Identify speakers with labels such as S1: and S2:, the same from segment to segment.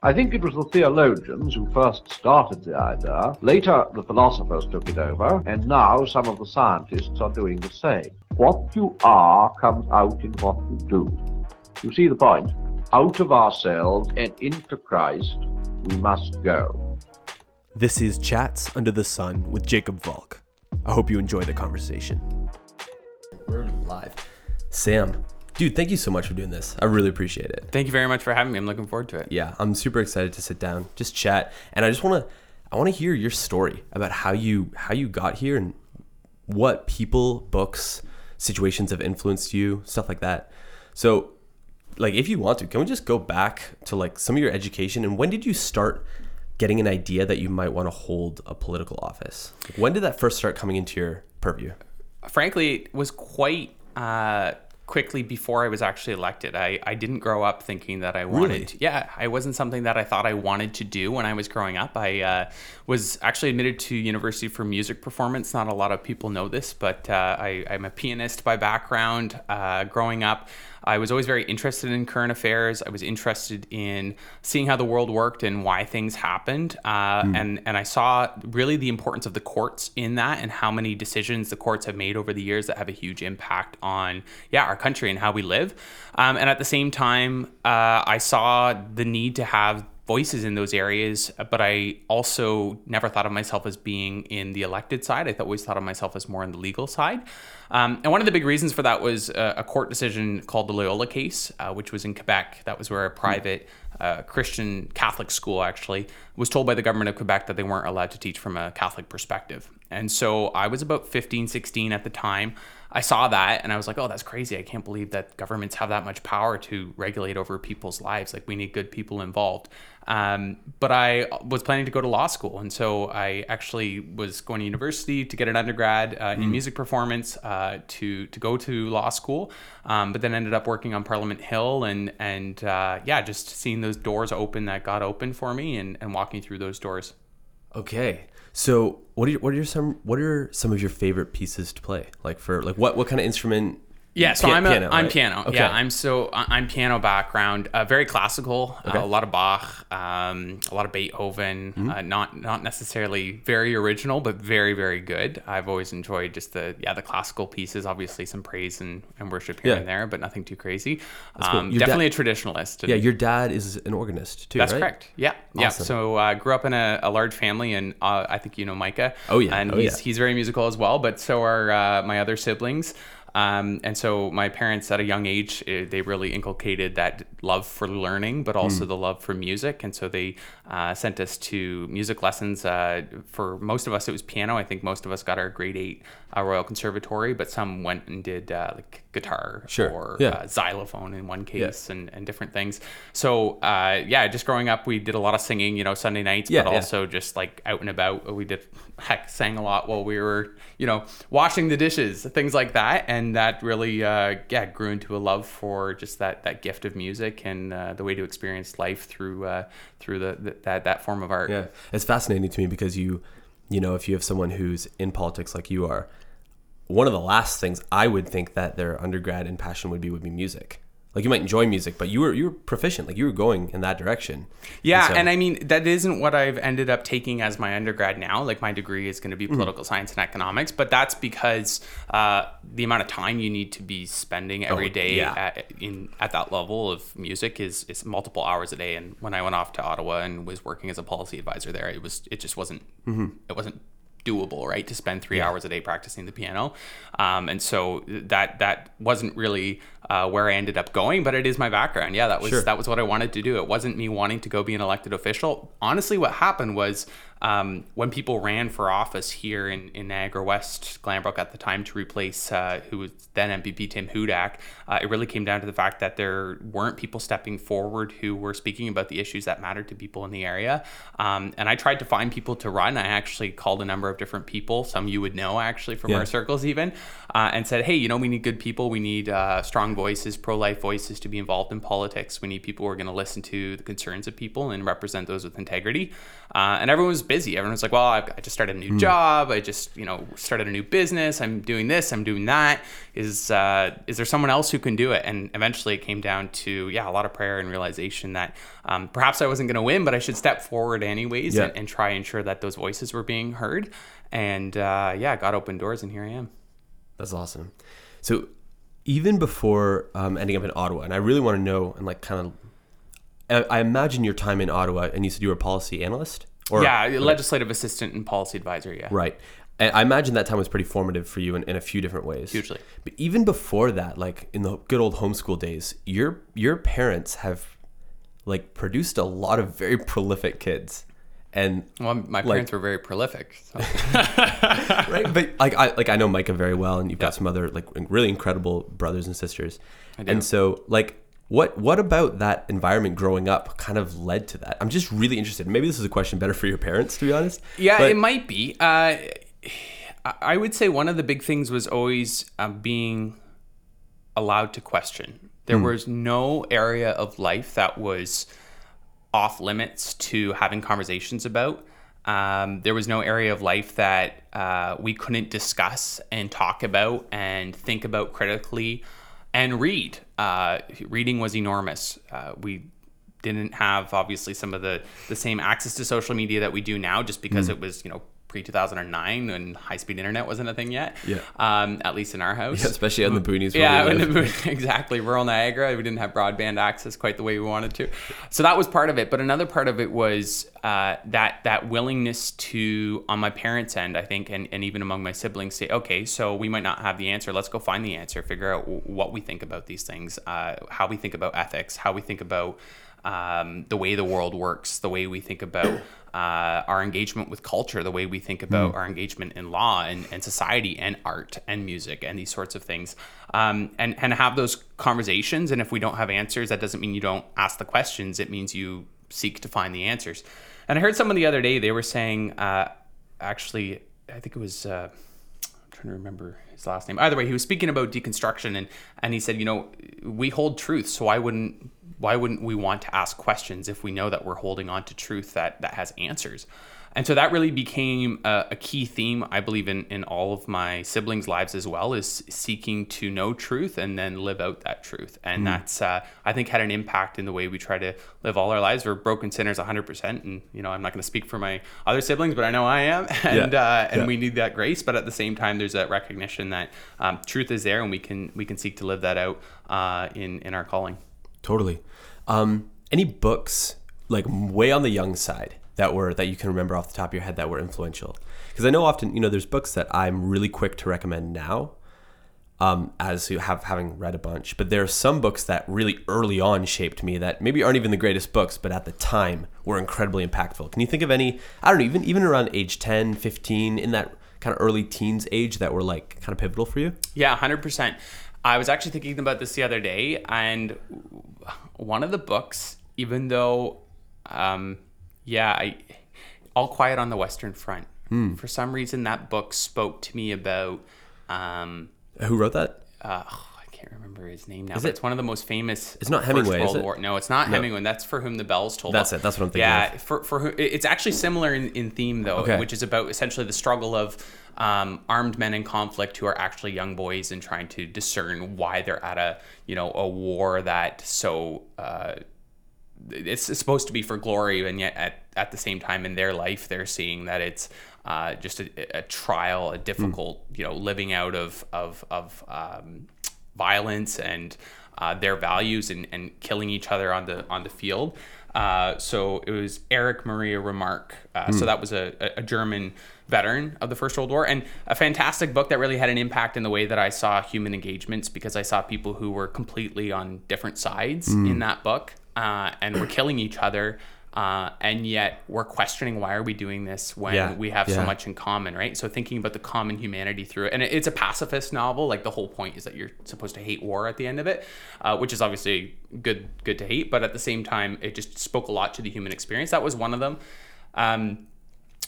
S1: I think it was the theologians who first started the idea. Later, the philosophers took it over, and now some of the scientists are doing the same. What you are comes out in what you do. You see the point? Out of ourselves and into Christ, we must go.
S2: This is Chats Under the Sun with Jacob Volk. I hope you enjoy the conversation. We're live. Sam, Dude, thank you so much for doing this. I really appreciate it.
S3: Thank you very much for having me. I'm looking forward to it.
S2: Yeah, I'm super excited to sit down, just chat, and I just want to I want to hear your story about how you how you got here and what people, books, situations have influenced you, stuff like that. So, like if you want to, can we just go back to like some of your education and when did you start getting an idea that you might want to hold a political office? Like, when did that first start coming into your purview?
S3: Frankly, it was quite uh quickly before I was actually elected. I, I didn't grow up thinking that I wanted
S2: Really?
S3: to. Yeah, I wasn't something that I thought I wanted to do when I was growing up. I uh, was actually admitted to University for Music Performance. Not a lot of people know this, but uh, I, I'm a pianist by background. Uh, growing up, I was always very interested in current affairs. I was interested in seeing how the world worked and why things happened. Uh, and, and I saw really the importance of the courts in that and how many decisions the courts have made over the years that have a huge impact on, yeah, our country and how we live. Um, and at the same time, uh, I saw the need to have voices in those areas, but I also never thought of myself as being in the elected side. I always thought of myself as more on the legal side. Um, and one of the big reasons for that was uh, a court decision called the Loyola case, uh, which was in Quebec. That was where a private uh, Christian Catholic school actually was told by the government of Quebec that they weren't allowed to teach from a Catholic perspective. And so I was about 15, 16 at the time. I saw that and I was like, oh, that's crazy. I can't believe that governments have that much power to regulate over people's lives. Like, we need good people involved. Um, but I was planning to go to law school. And so I actually was going to university to get an undergrad uh, in music performance uh, to, to go to law school. Um, but then ended up working on Parliament Hill and, and uh, yeah, just seeing those doors open that got open for me and, and walking through those doors.
S2: Okay. So, what are your, what are your some what are some of your favorite pieces to play? Like for like what what kind of instrument?
S3: Yeah, so I'm a,
S2: piano,
S3: I'm
S2: right?
S3: piano.
S2: Okay.
S3: Yeah, I'm so I- I'm piano background, uh, very classical,
S2: Okay.
S3: uh, a lot of Bach, um, a lot of Beethoven.
S2: Mm-hmm.
S3: Uh, not not necessarily very original, but very very good. I've always enjoyed just the yeah the classical pieces. Obviously, some praise and, and worship here
S2: Yeah.
S3: and there, but nothing too crazy.
S2: cool.
S3: Um,
S2: dad-
S3: definitely a traditionalist. and-
S2: Yeah, your dad is an organist too,
S3: that's
S2: right?
S3: correct. Yeah, yeah.
S2: Awesome.
S3: So uh, grew up in a, a large family, and uh, I think you know Micah.
S2: Oh, yeah.
S3: and
S2: Oh,
S3: he's
S2: yeah.
S3: he's very musical as well. But so are uh, my other siblings. Um, and so my parents at a young age, eh, they really inculcated that love for learning, but also
S2: Hmm.
S3: the love for music. And so they uh, sent us to music lessons. Uh, for most of us, it was piano. I think most of us got our grade eight uh, Royal Conservatory, but some went and did uh, like guitar
S2: Sure.
S3: or
S2: Yeah.
S3: uh, xylophone in one case and, and different things. So uh, yeah, just growing up, we did a lot of singing, you know, Sunday nights,
S2: Yeah,
S3: but
S2: yeah.
S3: also just like out and about. We did heck sang a lot while we were, you know, washing the dishes, things like that, and that really uh, yeah grew into a love for just that that gift of music and uh, the way to experience life through uh, through the, the that that form of art.
S2: Yeah, it's fascinating to me because you, you know, if you have someone who's in politics like you are, one of the last things I would think that their undergrad and passion would be would be music. Like you might enjoy music, but you were you were proficient. Like you were going in that direction.
S3: Yeah,
S2: so-
S3: and I mean that isn't what I've ended up taking as my undergrad now. Like my degree is going to
S2: Mm-hmm.
S3: be political science and economics, but that's because uh, the amount of time you need to be spending every day
S2: Oh, yeah.
S3: at, in at that level of music is is multiple hours a day. And when I went off to Ottawa and was working as a policy advisor there, it was it just wasn't
S2: Mm-hmm.
S3: it wasn't doable right to spend three hours a day practicing the piano um, and so that that wasn't really uh, where I ended up going but it is my background. Yeah that was
S2: Sure.
S3: that was what I wanted to do. It wasn't me wanting to go be an elected official. Honestly what happened was um, when people ran for office here in, in Niagara West Glanbrook at the time to replace uh, who was then MPP Tim Hudak uh, it really came down to the fact that there weren't people stepping forward who were speaking about the issues that mattered to people in the area. Um, and I tried to find people to run. I actually called a number of different people some you would know actually from
S2: Yeah.
S3: our circles even uh, and said hey you know we need good people. We need uh, strong voices pro-life voices to be involved in politics. We need people who are going to listen to the concerns of people and represent those with integrity uh, and everyone was busy. Everyone was like, "Well, I, I just started a new job. I just you know started a new business. I'm doing this. I'm doing that. Is uh, is there someone else who can do it?" And eventually, it came down to yeah, a lot of prayer and realization that um, perhaps I wasn't going to win, but I should step forward anyways
S2: Yeah.
S3: and, and try and ensure that those voices were being heard. And uh, yeah, God opened doors, and here I am.
S2: That's awesome. So even before um, ending up in Ottawa, and I really want to know and like kind of, I, imagine your time in Ottawa, and you said you were a policy analyst, or
S3: yeah, legislative assistant and policy advisor. Yeah,
S2: right. And I imagine that time was pretty formative for you in, in a few different ways.
S3: Hugely.
S2: But even before that, like in the good old homeschool days, your your parents have like produced a lot of very prolific kids. And
S3: Well, my parents were very prolific. So.
S2: right, but like I like I know Micah very well, and you've got some other like really incredible brothers and sisters.
S3: do.
S2: And so, like, what what about that environment growing up kind of led to that? I'm just really interested. Maybe this is a question better for your parents, to be honest.
S3: Yeah,
S2: But-
S3: it might be. Uh, I- would say one of the big things was always uh, being allowed to question. There was no area of life that was off limits to having conversations about. Um, there was no area of life that uh, we couldn't discuss and talk about and think about critically and read. Uh, reading was enormous. Uh, we didn't have obviously some of the the same access to social media that we do now, just because it was you know pre 2009 and high speed internet wasn't a thing yet.
S2: Yeah.
S3: Um, at least in our house.
S2: especially on the boonies. where
S3: Yeah,
S2: we
S3: in
S2: live.
S3: the, exactly. Rural Niagara, we didn't have broadband access quite the way we wanted to. So that was part of it. But another part of it was uh, that that willingness to, on my parents' end, I think, and, and even among my siblings, say, okay, so we might not have the answer. Let's go find the answer. Figure out what we think about these things, uh, how we think about ethics, how we think about um, the way the world works, the way we think about uh, our engagement with culture, the way we think about our engagement in law and, and society and art and music and these sorts of things. Um, and, and have those conversations. And if we don't have answers, that doesn't mean you don't ask the questions. It means you seek to find the answers. And I heard someone the other day, they were saying, uh, actually, I think it was. Uh, I'm trying to remember his last name. Either way, he was speaking about deconstruction, and and he said, you know, we hold truth, so why wouldn't why wouldn't we want to ask questions if we know that we're holding on to truth that that has answers? And so that really became a, a key theme, I believe, in, in all of my siblings' lives as well, is seeking to know truth and then live out that truth. And that's, uh, I think, had an impact in the way we try to live all our lives. We're broken sinners 100%. And, you know, I'm not going to speak for my other siblings, but I know I am. And,
S2: Yeah.
S3: uh, and
S2: Yeah.
S3: we need that grace. But at the same time, there's that recognition that um, truth is there and we can, we can seek to live that out uh, in, in our calling.
S2: Totally. Um, any books like way on the young side that were that you can remember off the top of your head that were influential? Because I know often you know there's books that I'm really quick to recommend now, um, as you have having read a bunch. But there are some books that really early on shaped me that maybe aren't even the greatest books, but at the time were incredibly impactful. Can you think of any? I don't know, even even around age 10, 15, in that kind of early teens age that were like kind of pivotal for you?
S3: Yeah, hundred percent. I was actually thinking about this the other day, and one of the books, even though, um, yeah, I, All Quiet on the Western Front. For some reason, that book spoke to me about. Um,
S2: Who wrote that?
S3: uh, oh, I can't remember his name now.
S2: Is
S3: but
S2: it-
S3: it's one of the most famous.
S2: It's not Hemingway, is it?
S3: War. No, it's not Hemingway. That's for whom the bells toll.
S2: That's it. That's what I'm thinking
S3: Yeah,
S2: of.
S3: for for who, it's actually similar in, in theme though,
S2: Okay.
S3: which is about essentially the struggle of um, armed men in conflict who are actually young boys and trying to discern why they're at a you know a war that so. Uh, it's supposed to be for glory, and yet at, at the same time in their life, they're seeing that it's uh, just a, a trial, a difficult, you know, living out of of of um, violence and uh, their values and, and killing each other on the on the field. Uh, so it was Erich Maria Remarque. Uh, So that was a, a German veteran of the First World War, and a fantastic book that really had an impact in the way that I saw human engagements because I saw people who were completely on different sides in that book uh, and were killing each other. Uh, and yet we're questioning why are we doing this when
S2: Yeah,
S3: we have so much in common, right? So thinking about the common humanity through it, and it- it's a pacifist novel. Like the whole point is that you're supposed to hate war at the end of it, uh, which is obviously good, good to hate. But at the same time, it just spoke a lot to the human experience. That was one of them. Um,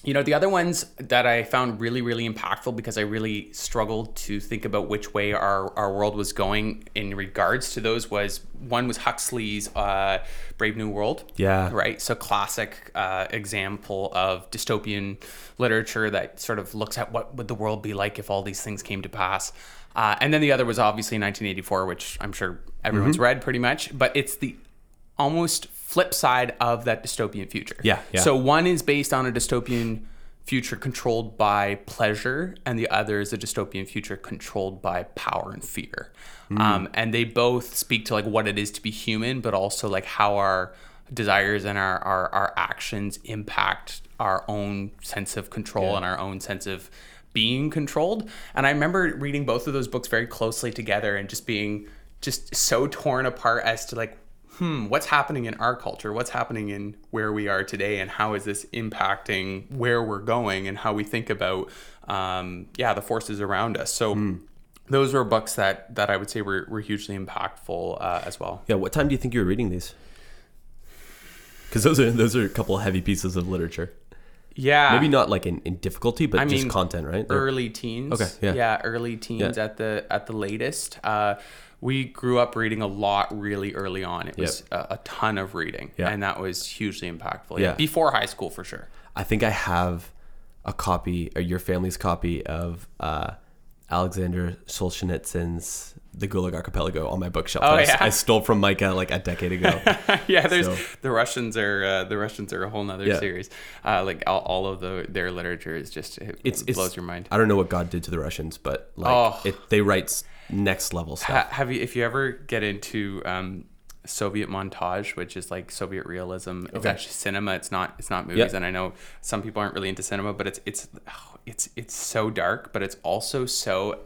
S3: you know, the other ones that I found really, really impactful because I really struggled to think about which way our, our world was going in regards to those was one was Huxley's uh, Brave New World.
S2: Yeah.
S3: Right. So, classic uh, example of dystopian literature that sort of looks at what would the world be like if all these things came to pass. Uh, and then the other was obviously 1984, which I'm sure everyone's
S2: Mm-hmm.
S3: read pretty much, but it's the almost flip side of that dystopian future.
S2: Yeah, yeah.
S3: So one is based on a dystopian future controlled by pleasure, and the other is a dystopian future controlled by power and fear.
S2: Hmm.
S3: Um, and they both speak to like what it is to be human, but also like how our desires and our our, our actions impact our own sense of control and our own sense of being controlled. And I remember reading both of those books very closely together and just being just so torn apart as to like hmm, what's happening in our culture? What's happening in where we are today? And how is this impacting where we're going and how we think about, um, yeah, the forces around us? So those were books that, that I would say were, were hugely impactful uh, as well.
S2: Yeah. What time do you think you were reading these? Because those are those are a couple heavy pieces of literature.
S3: Yeah.
S2: Maybe not like in, in difficulty, but
S3: I
S2: just
S3: mean,
S2: content, right?
S3: Early teens.
S2: Okay, yeah.
S3: Yeah, early teens
S2: Yeah.
S3: at the at the latest. Uh, we grew up reading a lot really early on. It was a, a ton of reading,
S2: Yeah.
S3: and that was hugely impactful.
S2: Yeah.
S3: before high school for sure.
S2: I think I have a copy, or your family's copy of uh, Alexander Solzhenitsyn's The Gulag Archipelago on my bookshelf.
S3: Oh, yeah?
S2: I stole from Micah like a decade ago.
S3: yeah, there's
S2: So-
S3: the Russians are uh, the Russians are a whole nother
S2: Yeah.
S3: series. Uh, like all, all of the their literature is just it
S2: It's, it's
S3: blows your mind.
S2: I don't know what God did to the Russians, but like
S3: Oh.
S2: it, they write next level
S3: Ha-
S2: stuff.
S3: have you if you ever get into um, Soviet montage, which is like Soviet realism, it's
S2: Okay.
S3: actually cinema. It's not it's not movies,
S2: Yeah.
S3: and I know some people aren't really into cinema, but it's it's oh, it's it's so dark, but it's also so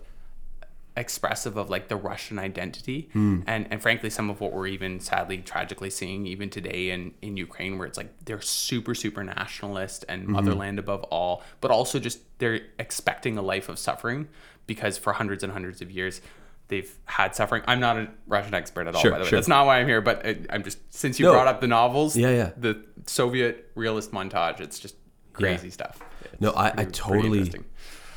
S3: expressive of like the Russian identity
S2: Hmm.
S3: and and frankly some of what we're even sadly tragically seeing even today in in Ukraine where it's like they're super super nationalist and
S2: Mm-hmm.
S3: motherland above all but also just they're expecting a life of suffering because for hundreds and hundreds of years they've had suffering I'm not a Russian expert at all
S2: Sure,
S3: by the way
S2: sure.
S3: that's not why I'm here but I, I'm just since you
S2: No.
S3: brought up the novels
S2: Yeah, yeah.
S3: the Soviet realist montage it's just crazy stuff
S2: No, I, I
S3: pretty- pretty
S2: totally.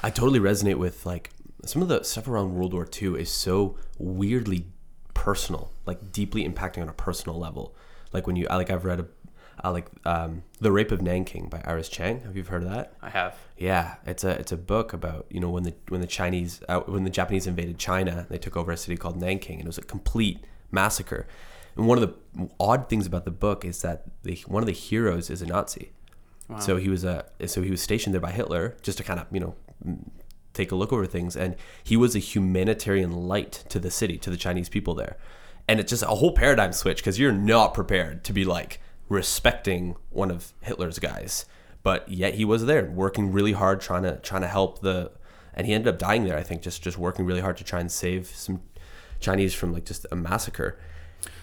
S2: I totally resonate with like some of the stuff around World War II is so weirdly personal, like deeply impacting on a personal level. Like when you, like I've read a, I like um, the Rape of Nanking by Iris Chang. Have you heard of that?
S3: I have
S2: Yeah, it's a it's a book about you know when the when the Chinese uh, when the Japanese invaded China, they took over a city called Nanking, and it was a complete massacre. And one of the odd things about the book is that the one of the heroes is a Nazi. Wow. So he was a so he was stationed there by Hitler just to kind of you know take a look over things, and he was a humanitarian light to the city to the Chinese people there, and it's just a whole paradigm switch because you're not prepared to be like respecting one of Hitler's guys, but yet he was there working really hard trying to trying to help the, and he ended up dying there. I think just just working really hard to try and save some Chinese from like just a massacre.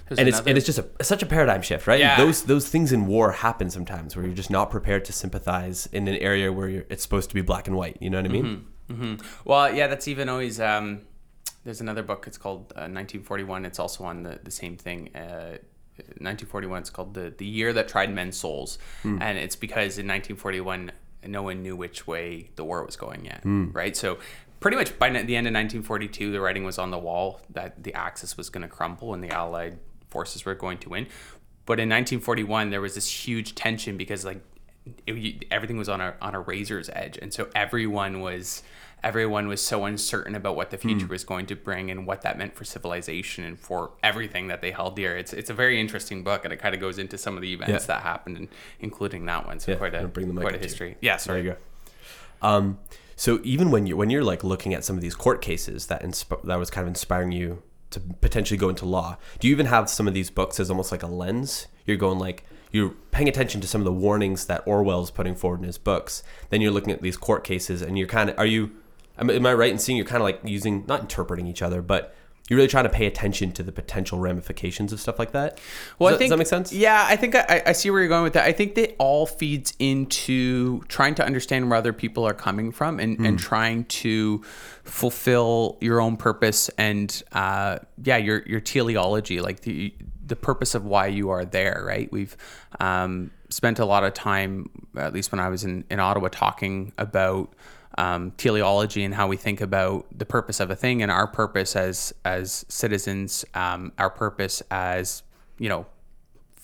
S3: There's
S2: and it's and it's just a such a paradigm shift, right?
S3: Yeah.
S2: Those those things in war happen sometimes where you're just not prepared to sympathize in an area where you're, it's supposed to be black and white. You know what I mean?
S3: Mm-hmm. Well, yeah, that's even always. Um, there's another book. It's called uh, 1941. It's also on the, the same thing. Uh, 1941. It's called the the year that tried men's souls, hmm. and it's because in 1941 no one knew which way the war was going yet, hmm. right? So. Pretty much by the end of 1942, the writing was on the wall that the Axis was going to crumble and the Allied forces were going to win. But in 1941, there was this huge tension because like it, everything was on a on a razor's edge, and so everyone was everyone was so uncertain about what the future was going to bring and what that meant for civilization and for everything that they held dear. It's it's a very interesting book, and it kind of goes into some of the events
S2: Yeah.
S3: that happened, and including that one. So
S2: Yeah,
S3: quite a
S2: I'll bring the
S3: quite a
S2: to you.
S3: history. Yeah, sorry.
S2: There you go. Um, so even when you when you're like looking at some of these court cases that insp- that was kind of inspiring you to potentially go into law, do you even have some of these books as almost like a lens? You're going like you're paying attention to some of the warnings that Orwell's putting forward in his books. Then you're looking at these court cases, and you're kind of are you? Am, am I right in seeing you're kind of like using not interpreting each other, but you're really trying to pay attention to the potential ramifications of stuff like that?
S3: Well,
S2: does,
S3: I think
S2: does that make sense?
S3: Yeah, I think I, I see where you're going with that. I think that all feeds into trying to understand where other people are coming from and,
S2: Hmm.
S3: and trying to fulfill your own purpose and uh, yeah, your your teleology. Like the the purpose of why you are there, right? We've um, spent a lot of time, at least when I was in, in Ottawa, talking about um, teleology and how we think about the purpose of a thing and our purpose as as citizens, um, our purpose as you know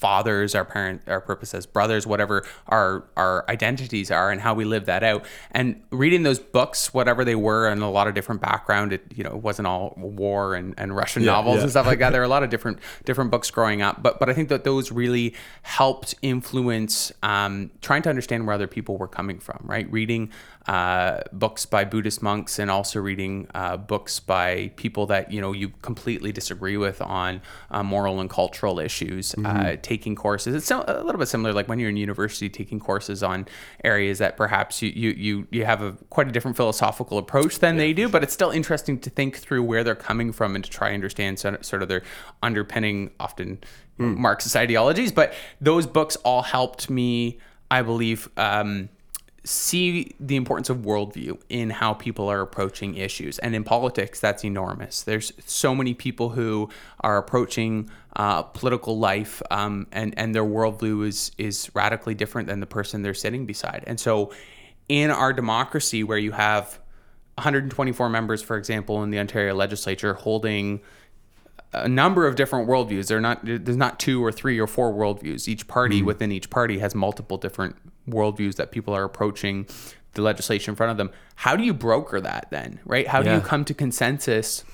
S3: fathers, our parent, our purpose as brothers, whatever our our identities are, and how we live that out. And reading those books, whatever they were, and a lot of different background. It you know it wasn't all war and, and Russian
S2: Yeah,
S3: novels
S2: yeah.
S3: and stuff like that. There are a lot of different different books growing up, but but I think that those really helped influence um, trying to understand where other people were coming from. Right, reading uh, books by Buddhist monks and also reading uh, books by people that you know you completely disagree with on uh, moral and cultural issues. Uh, taking courses, it's a little bit similar like when you're in university taking courses on areas that perhaps you you you, you have a quite a different philosophical approach than they do, but it's still interesting to think through where they're coming from and to try and understand sort sort of their underpinning often Marxist ideologies. But those books all helped me, I believe. Um, see the importance of worldview in how people are approaching issues. And in politics, that's enormous. There's so many people who are approaching uh, political life, um, and and their worldview is is radically different than the person they're sitting beside. And so, in our democracy, where you have 124 members, for example, in the Ontario legislature holding a number of different worldviews. They're not there's not two or three or four worldviews. Each party within each party has multiple different worldviews that people are approaching the legislation in front of them. How do you broker that then, right? How do you come to consensus?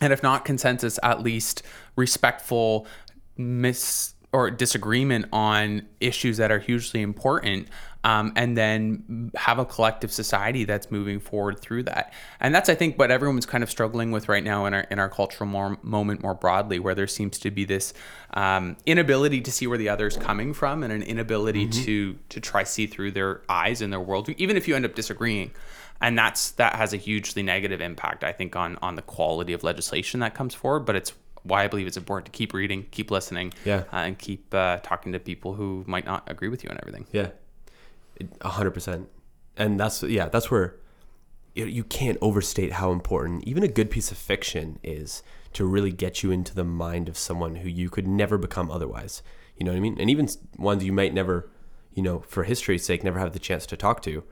S3: And if not consensus, at least respectful mis or disagreement on issues that are hugely important um, and then have a collective society that's moving forward through that. And that's i think what everyone's kind of struggling with right now in our in our cultural more, moment more broadly where there seems to be this um, inability to see where the other is coming from and an inability to to try see through their eyes and their worldview even if you end up disagreeing. And that's that has a hugely negative impact i think on on the quality of legislation that comes forward but it's why I believe it's important to keep reading, keep listening,
S2: Yeah.
S3: uh, and keep uh, talking to people who might not agree with you on everything.
S2: Yeah, a hundred percent. And that's yeah, that's where you, you can't overstate how important even a good piece of fiction is to really get you into the mind of someone who you could never become otherwise. You know what I mean? And even ones you might never, you know, for history's sake, never have the chance to talk to,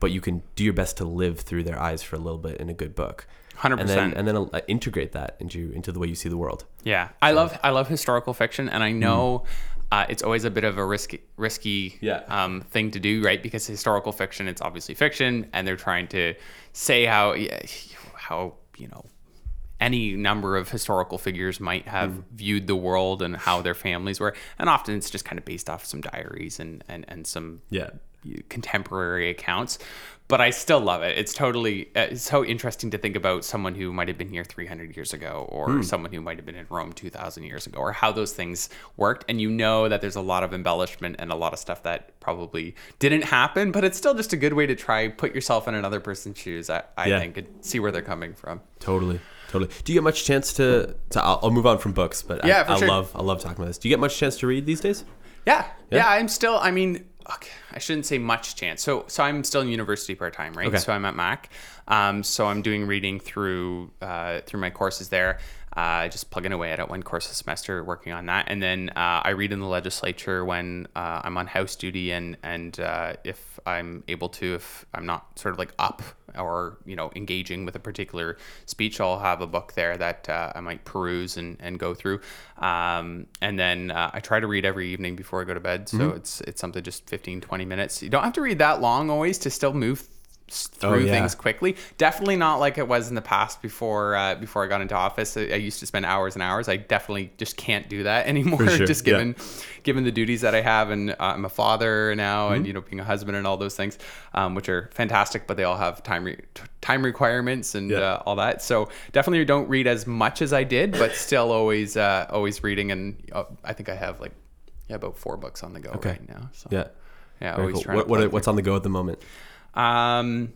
S2: but you can do your best to live through their eyes for a little bit in a good book.
S3: 100%.
S2: And then and then uh, integrate that into into the way you see the world.
S3: Yeah, I love I love historical fiction, and I know uh, it's always a bit of a risky risky
S2: Yeah.
S3: um, thing to do, right? Because historical fiction, it's obviously fiction, and they're trying to say how yeah, how you know any number of historical figures might have viewed the world and how their families were, and often it's just kind of based off some diaries and and and some
S2: Yeah.
S3: Contemporary accounts but i still love it it's totally uh, it's so interesting to think about someone who might have been here 300 years ago or someone who might have been in rome 2000 years ago or how those things worked and you know that there's a lot of embellishment and a lot of stuff that probably didn't happen but it's still just a good way to try put yourself in another person's shoes i, I
S2: Yeah.
S3: think and see where they're coming from
S2: Totally, totally. Do you get much chance to? to I'll, I'll move on from books, but
S3: Yeah,
S2: I, I
S3: sure.
S2: love I love talking about this. Do you get much chance to read these days?
S3: Yeah,
S2: Yeah?
S3: yeah. I'm still. I mean, okay, I shouldn't say much chance. So, so I'm still in university part time, right?
S2: Okay.
S3: So I'm at Mac. Um, so I'm doing reading through uh, through my courses there. Uh, just plugging away at it one course a semester, working on that, and then uh, I read in the legislature when uh, I'm on house duty, and and uh, if I'm able to, if I'm not sort of like up or you know engaging with a particular speech, I'll have a book there that uh, I might peruse and, and go through. Um, and then uh, I try to read every evening before I go to bed. So
S2: Mm-hmm.
S3: it's it's something just 15, 20 minutes. You don't have to read that long always to still move through
S2: Oh, yeah.
S3: things quickly. Definitely not like it was in the past before uh, before I got into office. I, I used to spend hours and hours. I definitely just can't do that anymore.
S2: sure,
S3: just
S2: yeah.
S3: given given the duties that I have, and uh, I'm a father now,
S2: Mm-hmm.
S3: and you know being a husband and all those things, um, which are fantastic, but they all have time re- t- time requirements and
S2: Yeah.
S3: uh, all that. So definitely don't read as much as I did, but still always uh, always reading. And uh, I think I have like yeah about four books on the go
S2: Okay.
S3: right now. So
S2: Yeah.
S3: yeah,
S2: Very
S3: always
S2: cool.
S3: trying
S2: What,
S3: to
S2: what, what's on the go at the moment?
S3: Um,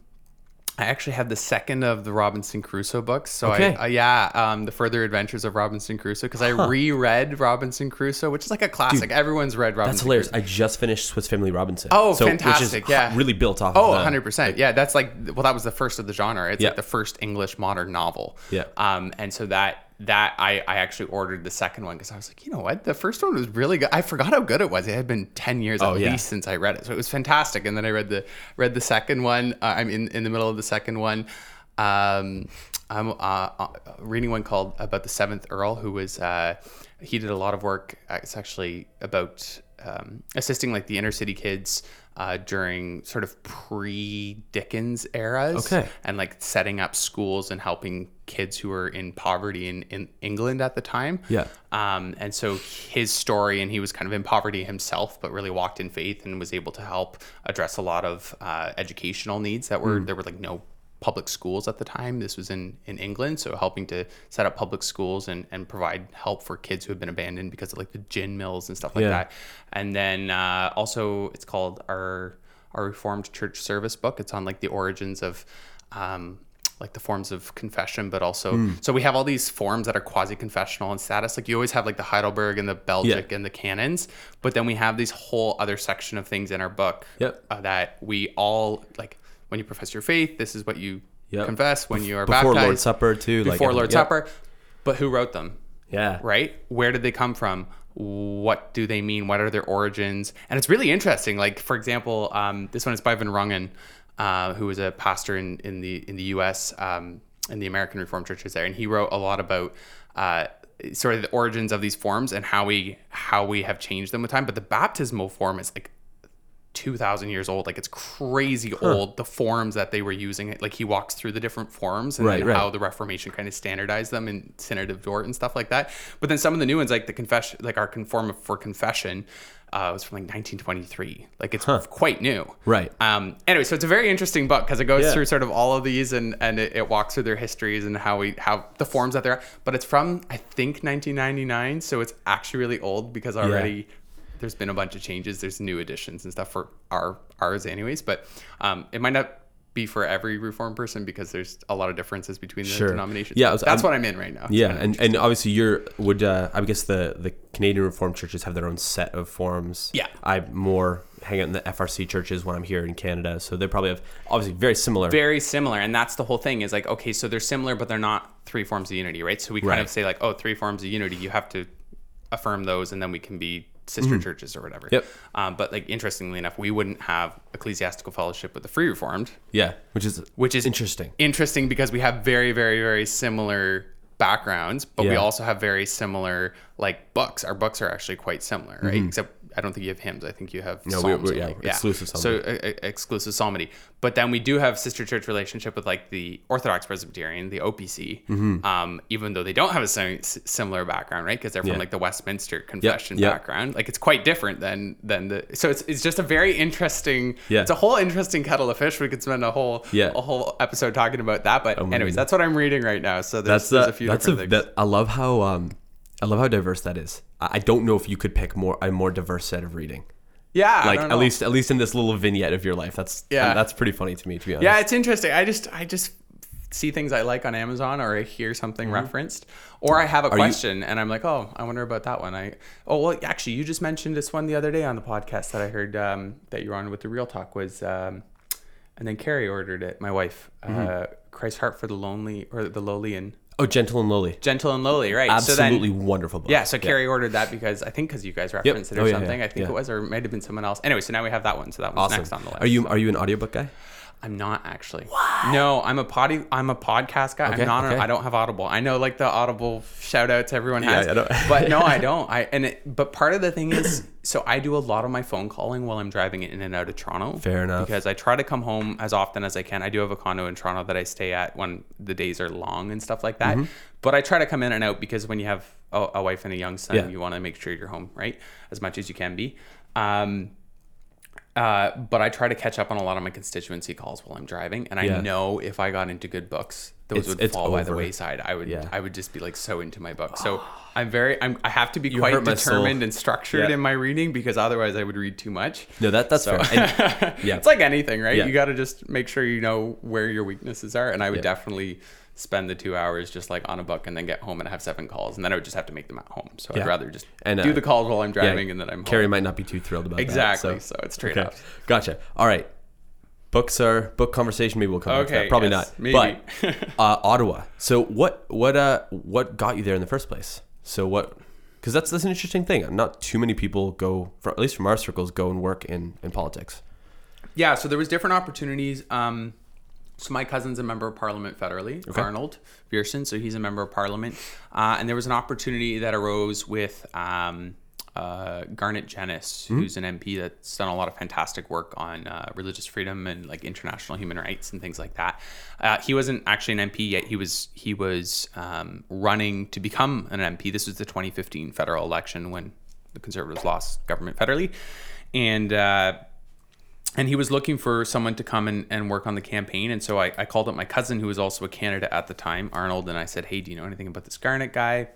S3: I actually have the second of the Robinson Crusoe books. So
S2: Okay.
S3: I, uh, yeah, um, the Further Adventures of Robinson Crusoe because I reread Robinson Crusoe, which is like a classic. Everyone's read Robinson.
S2: That's hilarious.
S3: Crusoe.
S2: I just finished Swiss Family Robinson.
S3: Oh,
S2: So-
S3: fantastic,
S2: Which is
S3: yeah.
S2: really built off.
S3: Oh,
S2: of the,
S3: 100%. yeah, that's like well that was the first of the genre. It's
S2: Yeah.
S3: like the first English modern novel.
S2: Yeah.
S3: Um and so that that I, I actually ordered the second one because I was like, you know what, the first one was really good. I forgot how good it was. It had been ten years
S2: Oh,
S3: at
S2: yeah.
S3: least since I read it, so it was fantastic. And then I read the read the second one. Uh, I'm in in the middle of the second one. Um, I'm uh, uh, reading one called about the seventh Earl, who was uh, he did a lot of work. uh, It's actually about um, assisting like the inner city kids uh, during sort of pre Dickens eras
S2: Okay.
S3: and like setting up schools and helping kids who were in poverty in, in England at the time.
S2: Yeah.
S3: Um, and so his story, and he was kind of in poverty himself, but really walked in faith and was able to help address a lot of uh, educational needs that were there were like no public schools at the time. This was in in England, so helping to set up public schools and and provide help for kids who have been abandoned because of like the gin mills and stuff like
S2: Yeah.
S3: that. And then uh, also, it's called our our Reformed Church Service book. It's on like the origins of. Um, like the forms of confession, but also
S2: Hmm.
S3: so we have all these forms that are quasi confessional in status. Like you always have like the Heidelberg and the Belgic and the canons, but then we have this whole other section of things in our book
S2: Yep.
S3: uh, that we all like when you profess your faith. This is what you
S2: Yep.
S3: confess when you are
S2: Before
S3: baptized.
S2: Lord's Supper too.
S3: Before
S2: everything.
S3: Lord's
S2: Yep.
S3: Supper, but who wrote them?
S2: Yeah.
S3: right? Where did they come from? What do they mean? What are their origins? And it's really interesting. Like, for example, um, this one is by Van Rongen, uh, who was a pastor in, in the in the U.S. Um, in the American Reformed churches there, and he wrote a lot about. Uh, sort of the origins of these forms and how we how we have changed them with time but the baptismal form is like 2000 years old. Like it's crazy old the forms that they were using. Like he walks through the different forms and
S2: Right, right.
S3: how the reformation kind of standardized them in synod of dort and stuff like that. But then some of the new ones like the confession like our conform for confession uh, was from like 1923 like it's quite new.
S2: Right.
S3: um anyway so it's a very interesting book because it goes
S2: Yeah.
S3: through sort of all of these and and it, it walks through their histories and how we how the forms that they're but it's from i think 1999 so it's actually really old because already there's been a bunch of changes there's new additions and stuff for our ours anyways but um it might not be for every reform person because there's a lot of differences between the
S2: Sure.
S3: denominations
S2: Yeah, was-
S3: that's
S2: I'm-
S3: what i'm in right now It's
S2: Yeah, and, and obviously you're would uh, I guess the the Canadian Reformed churches have their own set of forms.
S3: Yeah.
S2: I more hang out in the FRC churches when I'm here in Canada, so they probably have obviously very similar.
S3: very similar and that's the whole thing is like okay so they're similar but they're not three forms of unity right so we kind
S2: Right.
S3: of say like oh three forms of unity you have to affirm those and then we can be sister churches or whatever
S2: Mm-hmm. Yep.
S3: um, but like interestingly enough we wouldn't have ecclesiastical fellowship with the free reformed
S2: yeah, which is
S3: which is
S2: interesting.
S3: interesting because we have very very very similar backgrounds but we also have very similar like books our books are actually quite similar right except I don't think you have hymns. I think you have.
S2: No, we-
S3: psalms
S2: we-
S3: only.
S2: yeah, exclusive
S3: So uh, uh, exclusive psalmody. But then we do have sister church relationship with like the Orthodox Presbyterian, the OPC,
S2: Mm-hmm.
S3: um, even though they don't have a sim- similar background, right? Because they're from
S2: Yeah.
S3: like the Westminster Confession
S2: yep.
S3: background. Like it's quite different than than the. So it's it's just a very interesting.
S2: Yeah.
S3: It's a whole interesting kettle of fish. We could spend a whole
S2: Yeah.
S3: a whole episode talking about that. But
S2: my
S3: anyways,
S2: goodness.
S3: that's what I'm reading right now. So there's,
S2: That's
S3: there's
S2: a,
S3: a few
S2: that's a
S3: different things.
S2: that, I love how um I love how diverse that is. I don't know if you could pick more a more diverse set of reading.
S3: yeah, I
S2: Like at least at least in this little vignette of your life. That's
S3: Yeah.
S2: that's pretty funny to me to be honest.
S3: Yeah, it's interesting. I just I just see things I like on Amazon or I hear something referenced or I have a
S2: Mm-hmm. you-
S3: question and I'm like, "Oh, I wonder about that one." I Oh, well, actually, you just mentioned this one the other day on the podcast that I heard um, that you were on with the Real Talk was um, and then Carrie ordered it, my wife.
S2: Mm-hmm.
S3: Uh, Christ's Heart for the Lonely or the Lowly and
S2: Oh, gentle and lowly.
S3: Gentle and Lowly, right?
S2: Absolutely
S3: So then,
S2: wonderful book.
S3: yeah, so Carrie ordered that because I think because you guys referenced it or
S2: Oh, yeah,
S3: something.
S2: yeah,
S3: I think it was, or it might have been someone else. Anyway, so now we have that one. So that one's
S2: Awesome.
S3: next on the list.
S2: Are you are you an audiobook guy?
S3: I'm not actually. What? No, I'm a potty. I'm a podcast guy.
S2: Okay,
S3: I'm not.
S2: okay.
S3: A, I don't have Audible. I know like the Audible shout outs everyone
S2: Yeah,
S3: has.
S2: Know.
S3: but no, I don't. I and it, but part of the thing is, so I do a lot of my phone calling while I'm driving in and out of Toronto.
S2: Fair enough.
S3: Because I try to come home as often as I can. I do have a condo in Toronto that I stay at when the days are long and stuff like
S2: Mm-hmm.
S3: that. But I try to come in and out because when you have a, a wife and a young son,
S2: Yeah.
S3: you want to make sure you're home right as much as you can be. Um, uh, but I try to catch up on a lot of my constituency calls while I'm driving, and I
S2: Yeah.
S3: know if I got into good books, those
S2: It's-
S3: would
S2: it's
S3: fall by the wayside. I would,
S2: Yeah.
S3: I would just be like so into my book. So I'm very, I'm, I have to be
S2: You
S3: quite
S2: hurt my soul.
S3: determined and structured
S2: Yeah.
S3: in my reading because otherwise I would read too much.
S2: No, that that's
S3: So-
S2: fair. And- yeah.
S3: it's like anything, right? You got to just make sure you know where your weaknesses are, and I would definitely spend the two hours just like on a book and then get home and have seven calls, and then I would just have to make them at home. So
S2: Yeah.
S3: I'd rather just
S2: And,
S3: do
S2: uh,
S3: the calls while I'm
S2: yeah,
S3: driving, and then I'm home.
S2: Carrie might not be too thrilled about
S3: Exactly.
S2: that.
S3: So it's trade
S2: okay. Gotcha. All right. books are book conversation. Maybe we'll come back to
S3: Okay,
S2: that. Probably
S3: yes,
S2: not.
S3: maybe.
S2: But uh, Ottawa. So what what uh what got you there in the first place? So what? Because that's that's an interesting thing. Not too many people go, for, at least from our circles, go and work in in politics.
S3: Yeah, so there was different opportunities. Um, so my cousin's a member of parliament federally, Arnold Viersen, so he's a member of parliament. Uh, and there was an opportunity that arose with um, uh, Garnett Genuis, who's an MP that's done a lot of fantastic work on uh, religious freedom and like international human rights and things like that. Uh, he wasn't actually an MP yet. He was he was um, running to become an MP. This was the 2015 federal election when the Conservatives lost government federally, and. And he was looking for someone to come and, and work on the campaign. And so I, I called up my cousin, who was also a candidate at the time, Arnold, and I said, Hey, do you know anything about this Garnett guy?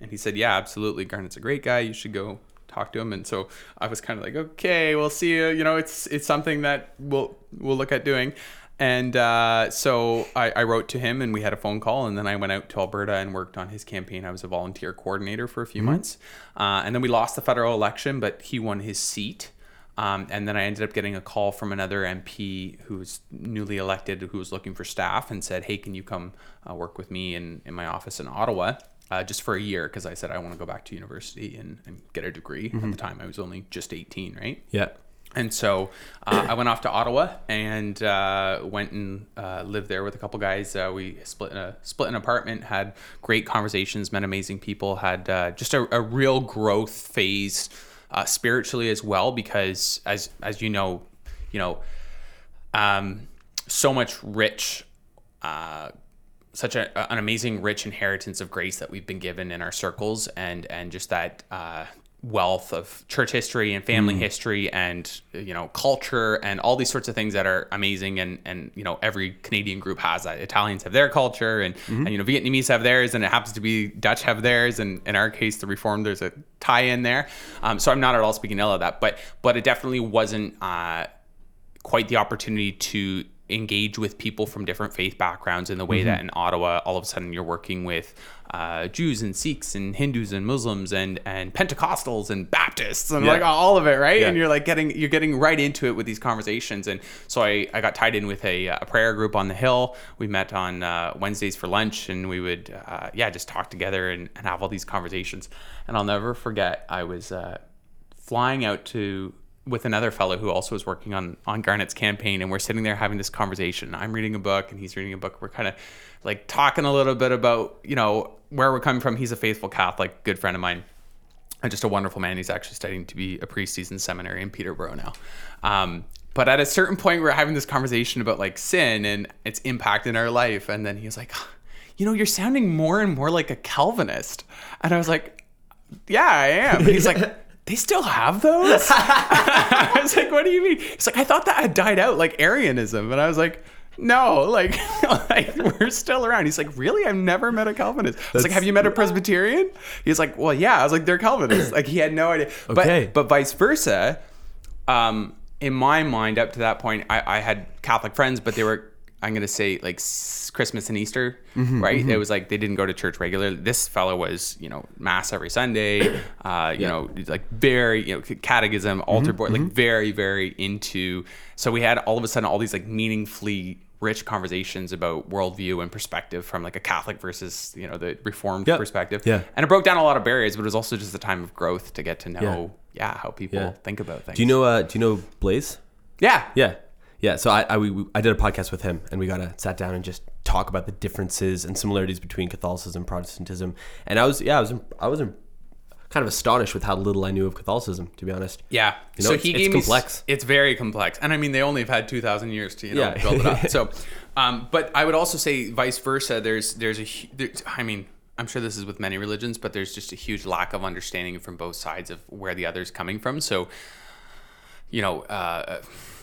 S3: And he said, Yeah, absolutely. Garnett's a great guy. You should go talk to him. And so I was kind of like, Okay, we'll see you. You know, it's it's something that we'll we'll look at doing. And uh, so I, I wrote to him and we had a phone call. And then I went out to Alberta and worked on his campaign. I was a volunteer coordinator for a few months. Uh, and then we lost the federal election, but he won his seat. Um, and then I ended up getting a call from another MP who was newly elected, who was looking for staff, and said, "Hey, can you come uh, work with me in, in my office in Ottawa uh, just for a year?" Because I said I want to go back to university and, and get a degree. At the time, I was only just eighteen, right?
S2: Yeah.
S3: And so uh, I went off to Ottawa and uh, went and uh, lived there with a couple guys. Uh, we split a split an apartment, had great conversations, met amazing people, had uh, just a, a real growth phase uh, spiritually as well. Because as as you know, you know, um, so much rich uh, such a, an amazing rich inheritance of grace that we've been given in our circles and and just that uh, wealth of church history and family history and you know culture and all these sorts of things that are amazing and and you know every Canadian group has that. Italians have their culture and, and you know Vietnamese have theirs and it happens to be Dutch have theirs and in our case the Reformed there's a tie in there. Um, so I'm not at all speaking ill of that but but it definitely wasn't uh, quite the opportunity to engage with people from different faith backgrounds in the way that in Ottawa, all of a sudden you're working with uh, Jews and Sikhs and Hindus and Muslims and and Pentecostals and Baptists and
S2: Yeah.
S3: like all of it, right?
S2: Yeah.
S3: And you're like getting you're getting right into it with these conversations. And so I, I got tied in with a, a prayer group on the hill. We met on uh, Wednesdays for lunch, and we would uh, yeah just talk together and, and have all these conversations. And I'll never forget I was. Uh, flying out to with another fellow who also was working on on Garnett's campaign, and we're sitting there having this conversation. I'm reading a book, and he's reading a book. We're kind of like talking a little bit about you know where we're coming from. He's a faithful Catholic, good friend of mine, and just a wonderful man. He's actually studying to be a priest. He's in seminary in Peterborough now. Um, but at a certain point, we're having this conversation about like sin and its impact in our life, and then he's like, "You know, you're sounding more and more like a Calvinist," and I was like, "Yeah, I am." He's like. They still have those? I was like, what do you mean? He's like, I thought that had died out, like Arianism. And I was like, no, like, like we're still around. He's like, really? I've never met a Calvinist. I was like, have you met a Presbyterian? He's like, well, yeah. I was like, they're Calvinists. Like, he had no idea.
S2: Okay.
S3: But, but vice versa, um, in my mind, up to that point, I, I had Catholic friends, but they were, I'm to say, like Christmas and Easter, right? It was like they didn't go to church regularly. This fellow was, you know, Mass every Sunday, uh, you know, like very, you know, catechism, altar boy, like very, very into. So we had all of a sudden all these like meaningfully rich conversations about worldview and perspective from like a Catholic versus, you know, the Reformed
S2: Yeah.
S3: perspective.
S2: Yeah.
S3: And it broke down a lot of barriers, but it was also just a time of growth to get to know, yeah, how people
S2: Yeah.
S3: think about things.
S2: Do you know? Uh, do you know Blaze?
S3: Yeah.
S2: Yeah, yeah. So I I, we, we- I did a podcast with him, and we got to sat down and just talk about the differences and similarities between Catholicism and Protestantism. And I was yeah I was I was kind of astonished with how little I knew of Catholicism, to be honest.
S3: Yeah.
S2: You know,
S3: so
S2: it's-
S3: he
S2: it's
S3: gave me
S2: complex.
S3: It's very complex, and I mean they only have had two thousand years to you know
S2: Yeah.
S3: build it up. So, um, but I would also say vice versa. There's there's a there's, I mean I'm sure this is with many religions, but there's just a huge lack of understanding from both sides of where the other's coming from. So, you know, uh,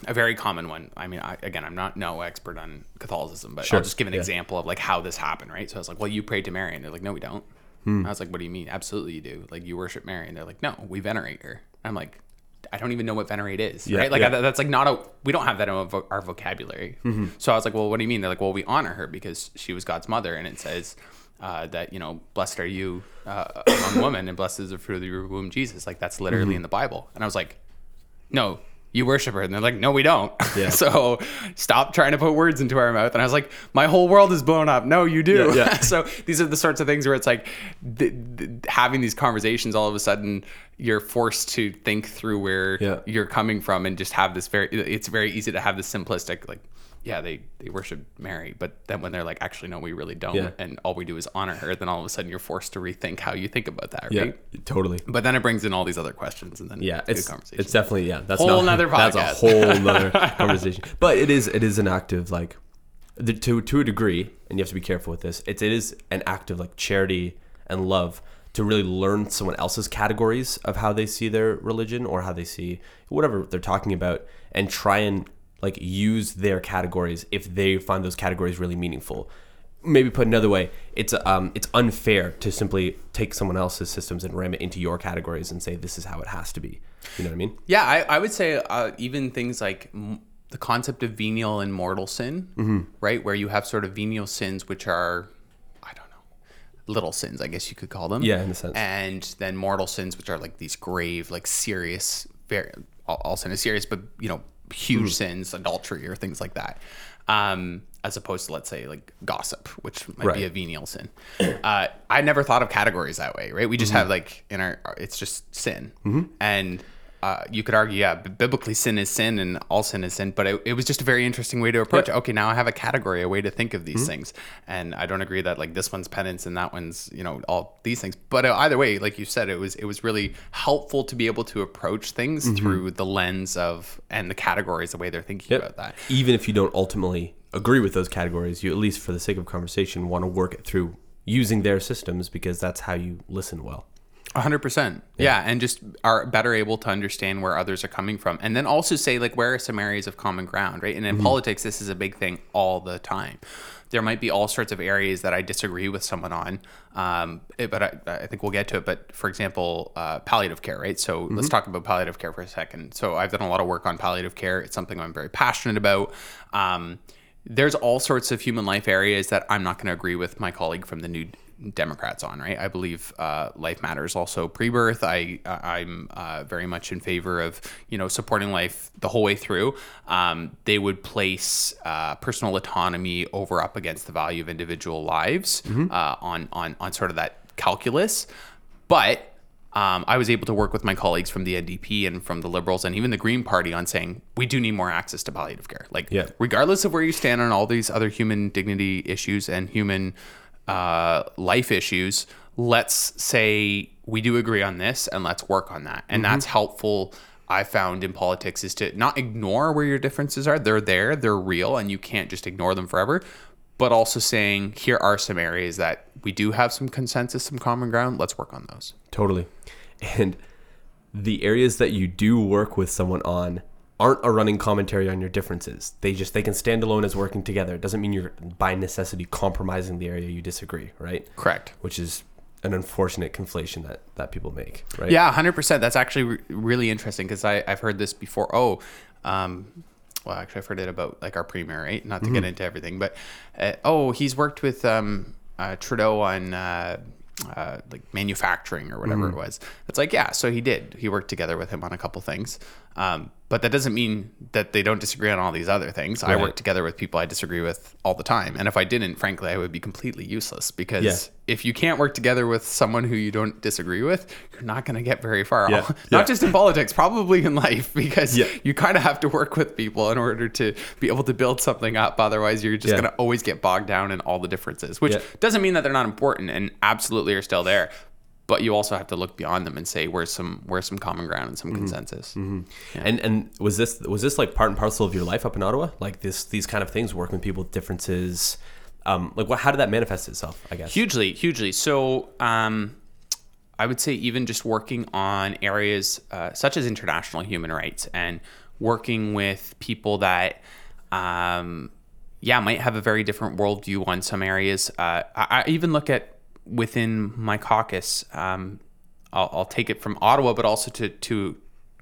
S3: a very common one. I mean, I, again, I'm not no expert on Catholicism, but
S2: Sure.
S3: I'll just give an
S2: Yeah.
S3: example of like how this happened, right? So I was like, well, you prayed to Mary, and they're like, no, we don't.
S2: Hmm.
S3: I was like, what do you mean? Absolutely, you do. Like, you worship Mary, and they're like, no, we venerate her. I'm like, I don't even know what venerate is,
S2: Yeah,
S3: right? Like,
S2: yeah. Mm-hmm.
S3: I- that's like not a. We don't have that in our vo- our vocabulary. So I was like, well, what do you mean? They're like, well, we honor her because she was God's mother, and it says. Uh, that you know, blessed are you uh, among women, and blessed is the fruit of your womb, Jesus. Like that's literally
S2: Mm-hmm.
S3: in the Bible. And I was like, no, you worship her. And they're like, no, we don't.
S2: Yeah.
S3: so stop trying to put words into our mouth. And I was like, my whole world is blown up. No, you do.
S2: Yeah, yeah.
S3: so these are the sorts of things where it's like th- th- having these conversations, all of a sudden you're forced to think through where you're coming from and just have this very, it's very easy to have this simplistic, like, yeah, they, they worship Mary, but then when they're like, actually, no, we really don't,
S2: Yeah.
S3: and all we do is honor her, then all of a sudden you're forced to rethink how you think about that,
S2: Yeah,
S3: right?
S2: totally.
S3: But then it brings in all these other questions, and then
S2: Yeah,
S3: it's
S2: it's it's definitely yeah. That's
S3: Whole
S2: not,
S3: nother
S2: That's a whole nother conversation. But it is it is an act of like the, to to a degree, and you have to be careful with this. It's it is an act of like charity and love to really learn someone else's categories of how they see their religion or how they see whatever they're talking about, and try and like use their categories if they find those categories really meaningful maybe put another way, it's um it's unfair to simply take someone else's systems and ram it into your categories and say this is how it has to be. You know what I mean?
S3: Yeah, I, I would say uh, even things like m- the concept of venial and mortal sin,
S2: Mm-hmm.
S3: right? Where you have sort of venial sins, which are, I don't know, little sins, I guess you could call them.
S2: Yeah, in a sense.
S3: And then mortal sins, which are like these grave, like serious, very, all, all sin is serious, but, you know, huge
S2: Mm.
S3: sins, adultery or things like that. Um, as opposed to, let's say, like gossip, which might be a venial sin. Uh, I never thought of categories that way, right? We just
S2: Mm-hmm.
S3: have like in our, it's just sin. And uh, you could argue, yeah, biblically sin is sin and all sin is sin, but it, it was just a very interesting way to approach it. Okay, now I have a category, a way to think of these
S2: Mm-hmm.
S3: things. And I don't agree that like this one's penance and that one's, you know, all these things. But uh, either way, like you said, it was, it was really helpful to be able to approach things
S2: Mm-hmm.
S3: through the lens of, and the categories, the way they're thinking about that.
S2: Even if you don't ultimately agree with those categories, you at least for the sake of conversation want to work it through using their systems because that's how you listen well.
S3: A hundred percent. Yeah. And just are better able to understand where others are coming from. And then also say, like, where are some areas of common ground, right? And in politics, this is a big thing all the time. There might be all sorts of areas that I disagree with someone on, um, but I, I think we'll get to it. But for example, uh, palliative care, right? So let's talk about palliative care for a second. So I've done a lot of work on palliative care. It's something I'm very passionate about. Um, there's all sorts of human life areas that I'm not going to agree with my colleague from the New Democrats on. Right? I believe uh, life matters also pre-birth. I I'm uh, very much in favor of you know supporting life the whole way through. Um, they would place uh, personal autonomy over up against the value of individual lives uh, on on on sort of that calculus, but um, I was able to work with my colleagues from the NDP and from the Liberals and even the Green Party on saying we do need more access to palliative care. Like,
S2: Yeah.
S3: regardless of where you stand on all these other human dignity issues and human uh, life issues, let's say we do agree on this and let's work on that. And that's helpful. I found in politics is to not ignore where your differences are. They're there, they're real, and you can't just ignore them forever. But also saying, here are some areas that we do have some consensus, some common ground. Let's work on those.
S2: Totally. And the areas that you do work with someone on aren't a running commentary on your differences. They just they can stand alone as working together. It doesn't mean you're by necessity compromising the area you disagree, right?
S3: Correct.
S2: Which is an unfortunate conflation that that people make, right?
S3: Yeah, hundred percent. That's actually re- really interesting because I've heard this before. Oh, um, well, actually, I've heard it about like our premier, right? Not to get into everything, but uh, oh, he's worked with um, uh, Trudeau on. Uh, uh, like manufacturing or whatever it was. It's like, yeah, so he did. He worked together with him on a couple things. Um, but that doesn't mean that they don't disagree on all these other things. I work together with people I disagree with all the time. And if I didn't, frankly, I would be completely useless because
S2: Yeah.
S3: if you can't work together with someone who you don't disagree with, you're not going to get very far.
S2: Yeah.
S3: Not
S2: Yeah.
S3: just in politics, probably in life, because you kind of have to work with people in order to be able to build something up. Otherwise, you're just going to always get bogged down in all the differences, which doesn't mean that they're not important and absolutely are still there. But you also have to look beyond them and say where's some where's some common ground and some
S2: Mm-hmm.
S3: consensus.
S2: And and was this was this like part and parcel of your life up in Ottawa? Like this these kind of things, working with people with differences. Um, like what? How did that manifest itself? I guess.
S3: Hugely, hugely. So, um, I would say even just working on areas uh, such as international human rights and working with people that, um, yeah, might have a very different worldview on some areas. Uh, I, I even look at within my caucus. Um, I'll, I'll take it from Ottawa, but also to to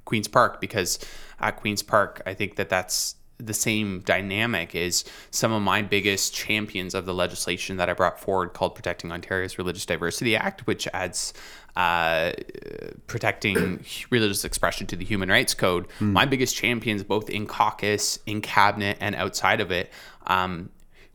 S3: Queens Park because at Queens Park, I think that that's the same dynamic is some of my biggest champions of the legislation that I brought forward called Protecting Ontario's Religious Diversity Act, which adds uh, protecting religious expression to the Human Rights Code. My biggest champions, both in caucus, in cabinet, and outside of it, um,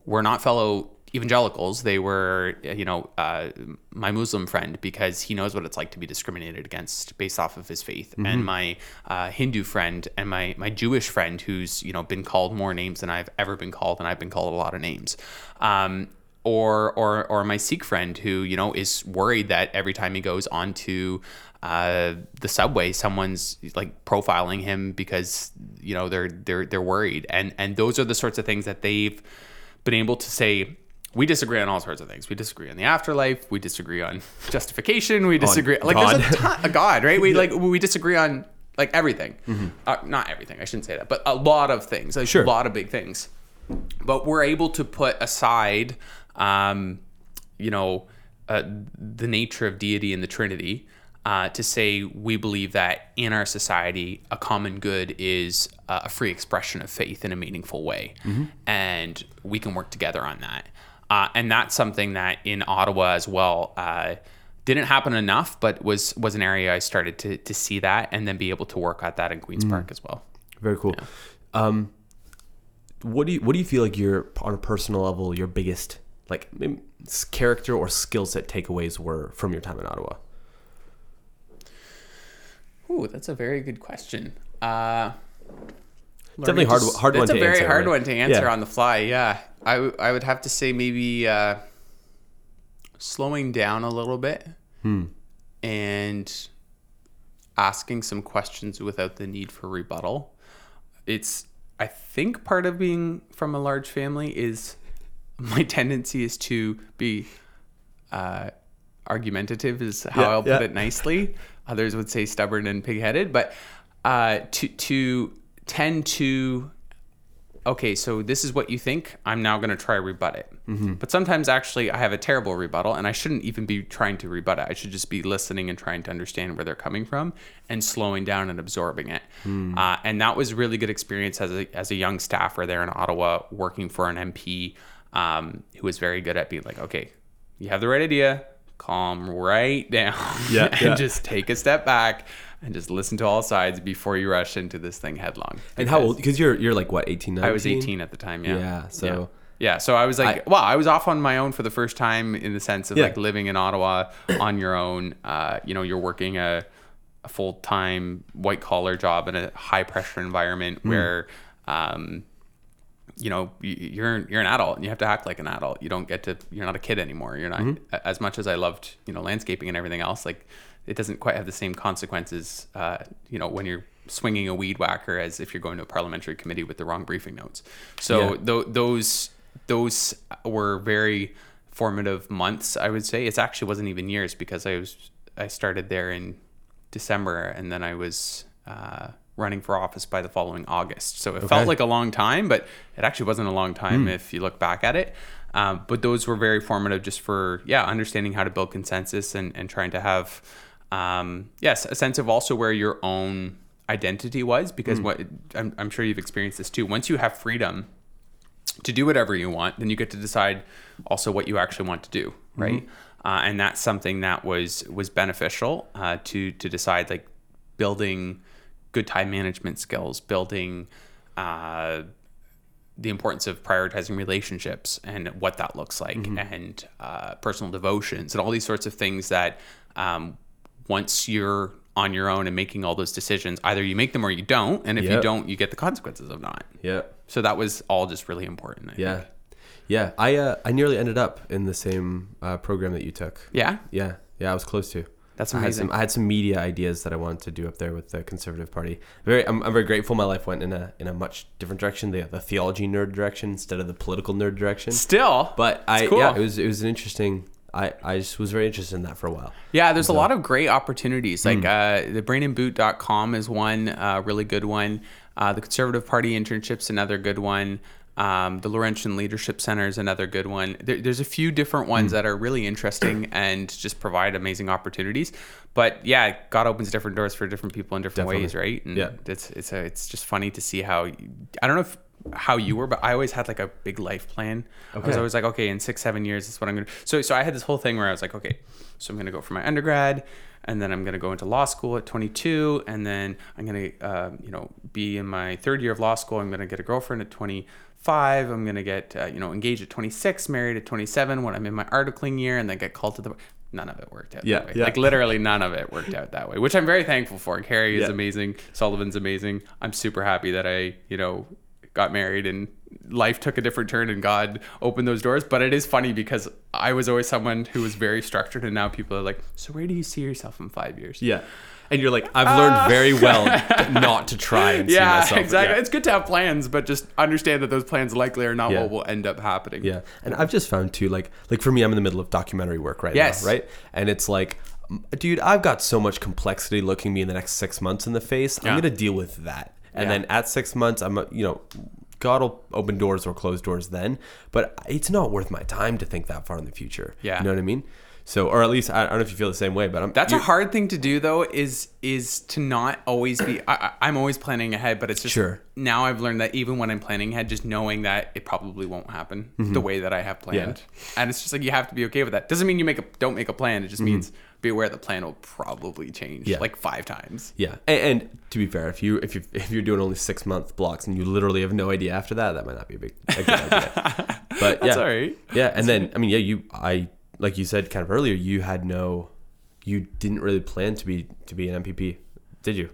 S3: were not fellow evangelicals. They were, you know, uh, my Muslim friend because he knows what it's like to be discriminated against based off of his faith, and my uh, Hindu friend and my my Jewish friend who's you know been called more names than I've ever been called, and I've been called a lot of names. Um, or, or, or my Sikh friend who you know is worried that every time he goes onto uh, the subway, someone's like profiling him because you know they're they're they're worried, and and those are the sorts of things that they've been able to say we disagree on all sorts of things. We disagree on the afterlife. We disagree on justification. We disagree like
S2: God.
S3: there's a ton God, right? We like we disagree on like everything. Uh, not everything. I shouldn't say that, but a lot of things. Like
S2: Sure.
S3: a lot of big things. But we're able to put aside, um, you know, uh, the nature of deity and the Trinity. Uh, to say we believe that in our society, a common good is uh, a free expression of faith in a meaningful way, and we can work together on that. Uh, and that's something that in Ottawa as well uh, didn't happen enough, but was was an area I started to to see that and then be able to work at that in Queens Park as well.
S2: Very cool. Um, what do you what do you feel like your on a personal level your biggest like character or skill set takeaways were from your time in Ottawa?
S3: Ooh, that's a very good question. Uh,
S2: Definitely hard
S3: just-
S2: hard one
S3: That's
S2: to
S3: a very
S2: answer,
S3: hard
S2: right?
S3: one to answer
S2: Yeah.
S3: on the fly. Yeah, I, w- I would have to say maybe uh, slowing down a little bit
S2: Hmm.
S3: and asking some questions without the need for rebuttal. It's I think part of being from a large family is my tendency is to be uh, argumentative is how
S2: Yeah,
S3: I'll put
S2: yeah.
S3: it nicely. Others would say stubborn and pigheaded, but uh, to to tend to okay, so this is what you think. I'm now going to try rebut it.
S2: Mm-hmm.
S3: But sometimes actually I have a terrible rebuttal and I shouldn't even be trying to rebut it. I should just be listening and trying to understand where they're coming from and slowing down and absorbing it.
S2: Hmm.
S3: Uh, and that was really good experience as a, as a young staffer there in Ottawa working for an MP um, who was very good at being like, okay, you have the right idea, calm right down
S2: Yeah,
S3: and
S2: yeah.
S3: just take a step back and just listen to all sides before you rush into this thing headlong.
S2: And how old? Because you're you're like what 18, 19?
S3: I was 18 at the time. Yeah.
S2: Yeah, so-
S3: yeah. Yeah, So I was like,
S2: I-
S3: wow, I was off on my own for the first time in the sense of
S2: Yeah.
S3: like living in Ottawa on your own. Uh, you know, you're working a, a full time white collar job in a high pressure environment
S2: Hmm.
S3: where, um, you know, you're you're an adult and you have to act like an adult. You don't get to. You're not a kid anymore. You're not
S2: Mm-hmm.
S3: as much as I loved you know landscaping and everything else. Like it doesn't quite have the same consequences. Uh, you know when you're swinging a weed whacker as if you're going to a parliamentary committee with the wrong briefing notes. So
S2: Yeah.
S3: tho- those those were very formative months. I would say it actually wasn't even years because I was I started there in December and then I was. Uh, running for office by the following August. So it
S2: Okay.
S3: felt like a long time, but it actually wasn't a long time if you look back at it. Um, but those were very formative just for, yeah, understanding how to build consensus and, and trying to have, um, yes, a sense of also where your own identity was. Because what I'm, I'm sure you've experienced this too. Once you have freedom to do whatever you want, then you get to decide also what you actually want to do, right? Uh, and that's something that was was beneficial uh, to to decide like building good time management skills, building uh, the importance of prioritizing relationships and what that looks like, and uh, personal devotions, and all these sorts of things that um, once you're on your own and making all those decisions, either you make them or you don't, and if you don't, you get the consequences of not.
S2: Yeah.
S3: So that was all just really important. I
S2: Yeah.
S3: Think.
S2: Yeah. I uh, I nearly ended up in the same uh, program that you took.
S3: Yeah.
S2: Yeah. Yeah. I was close to.
S3: That's
S2: I had
S3: amazing.
S2: some I had some media ideas that I wanted to do up there with the Conservative Party. Very I'm, I'm very grateful my life went in a in a much different direction, the the theology nerd direction instead of the political nerd direction.
S3: Still,
S2: But I
S3: cool.
S2: yeah, it was it was an interesting I, I just was very interested in that for a while.
S3: Yeah, there's a lot of great opportunities. Like
S2: Hmm.
S3: uh, the brainandboot.com is one uh, really good one. Uh, the Conservative Party internship's another good one. Um, the Laurentian Leadership Center is another good one. There, there's a few different ones that are really interesting and just provide amazing opportunities. But yeah, God opens different doors for different people in different ways, right? And
S2: Yeah.
S3: it's it's a, it's just funny to see how I don't know if how you were, but I always had like a big life plan. I was always like, okay, in six, seven years, this is what I'm gonna. So, so I had this whole thing where I was like, okay, so I'm gonna go for my undergrad, and then I'm gonna go into law school at 22, and then I'm gonna, uh, you know, be in my third year of law school. I'm gonna get a girlfriend at 25. I'm gonna get, uh, you know, engaged at 26, married at 27 when I'm in my articling year, and then get called to the. None of it worked out
S2: Yeah,
S3: that way.
S2: yeah.
S3: Like literally none of it worked out that way, which I'm very thankful for. Carrie is
S2: Yeah.
S3: amazing. Sullivan's amazing. I'm super happy that I, you know, got married and life took a different turn and God opened those doors. But it is funny because I was always someone who was very structured and now people are like, so where do you see yourself in five years?
S2: Yeah. And you're like, I've learned very well not to try and see
S3: Yeah,
S2: myself.
S3: exactly. It's good to have plans, but just understand that those plans likely are not
S2: Yeah.
S3: what will end up happening.
S2: Yeah, and I've just found too, like, like for me, I'm in the middle of documentary work right
S3: Yes.
S2: now, right? And it's like, dude, I've got so much complexity looking me in the next six months in the face.
S3: Yeah.
S2: I'm gonna deal with that, and
S3: Yeah.
S2: then at six months, I'm, uh, you know, God will open doors or close doors then, but it's not worth my time to think that far in the future.
S3: Yeah.
S2: you know what I mean? So, or at least I, I don't know if you feel the same way, but I'm.
S3: That's a hard thing to do though. Is is to not always be. I, I'm always planning ahead, but it's just
S2: Sure.
S3: now I've learned that even when I'm planning ahead, just knowing that it probably won't happen mm-hmm. the way that I have planned, and it's just like you have to be okay with that. Doesn't mean you make a don't make a plan. It just mm-hmm. means be aware the plan will probably change
S2: Yeah.
S3: like five times.
S2: Yeah, and, and to be fair, if you if you if you're doing only six month blocks and you literally have no idea after that, that might not be a big a good idea. But yeah,
S3: right.
S2: Yeah, and then I mean, yeah, you I like you said kind of earlier, you had no, you didn't really plan to be to be an MPP, did you?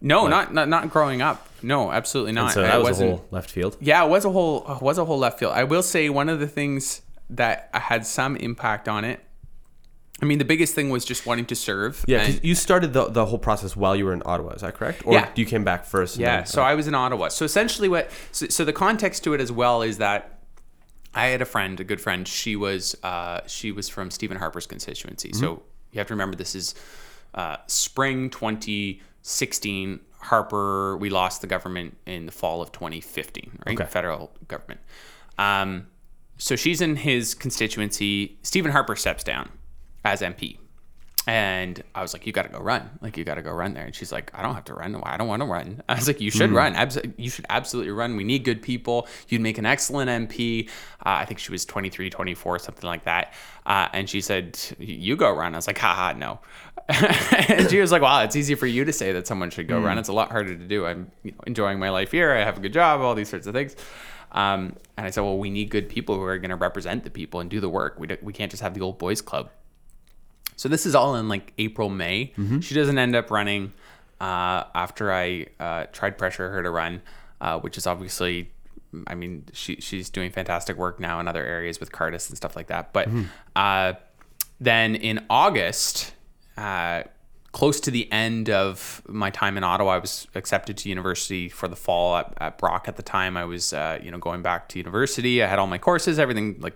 S3: No, not, not not growing up. No, absolutely not.
S2: So
S3: I
S2: that was a whole left field.
S3: Yeah, it was a whole uh, was a whole left field. I will say one of the things that had some impact on it. I mean, the biggest thing was just wanting to serve.
S2: Yeah,
S3: and-
S2: you started the, the whole process while you were in Ottawa. Is that correct? Or
S3: Yeah.
S2: you came back first?
S3: Yeah,
S2: then-
S3: so I was in Ottawa. So essentially, what so, so the context to it as well is that I had a friend, a good friend. She was uh, she was from Stephen Harper's constituency. So you have to remember this is uh, spring 2016. Harper, we lost the government in the fall of 2015, right?
S2: Okay.
S3: Federal government. Um, so she's in his constituency. Stephen Harper steps down as MP. And I was like, you got to go run. Like, you got to go run there. And she's like, I don't have to run. I don't want to run. I was like, you should run. Abs- you should absolutely run. We need good people. You'd make an excellent MP. Uh, I think she was 23, 24, something like that. Uh, and she said, you go run. I was like, haha, no. and she was like, wow, it's easy for you to say that someone should go run. It's a lot harder to do. I'm you know, enjoying my life here. I have a good job, all these sorts of things. Um, and I said, well, we need good people who are going to represent the people and do the work. We, do, we can't just have the old boys club. So this is all in like April, May. She doesn't end up running uh, after I uh, tried pressure her to run, uh, which is obviously, I mean, she she's doing fantastic work now in other areas with Cardus and stuff like that. But uh, then in August, uh, close to the end of my time in Ottawa, I was accepted to university for the fall at, at Brock. At the time, I was uh, you know going back to university. I had all my courses, everything like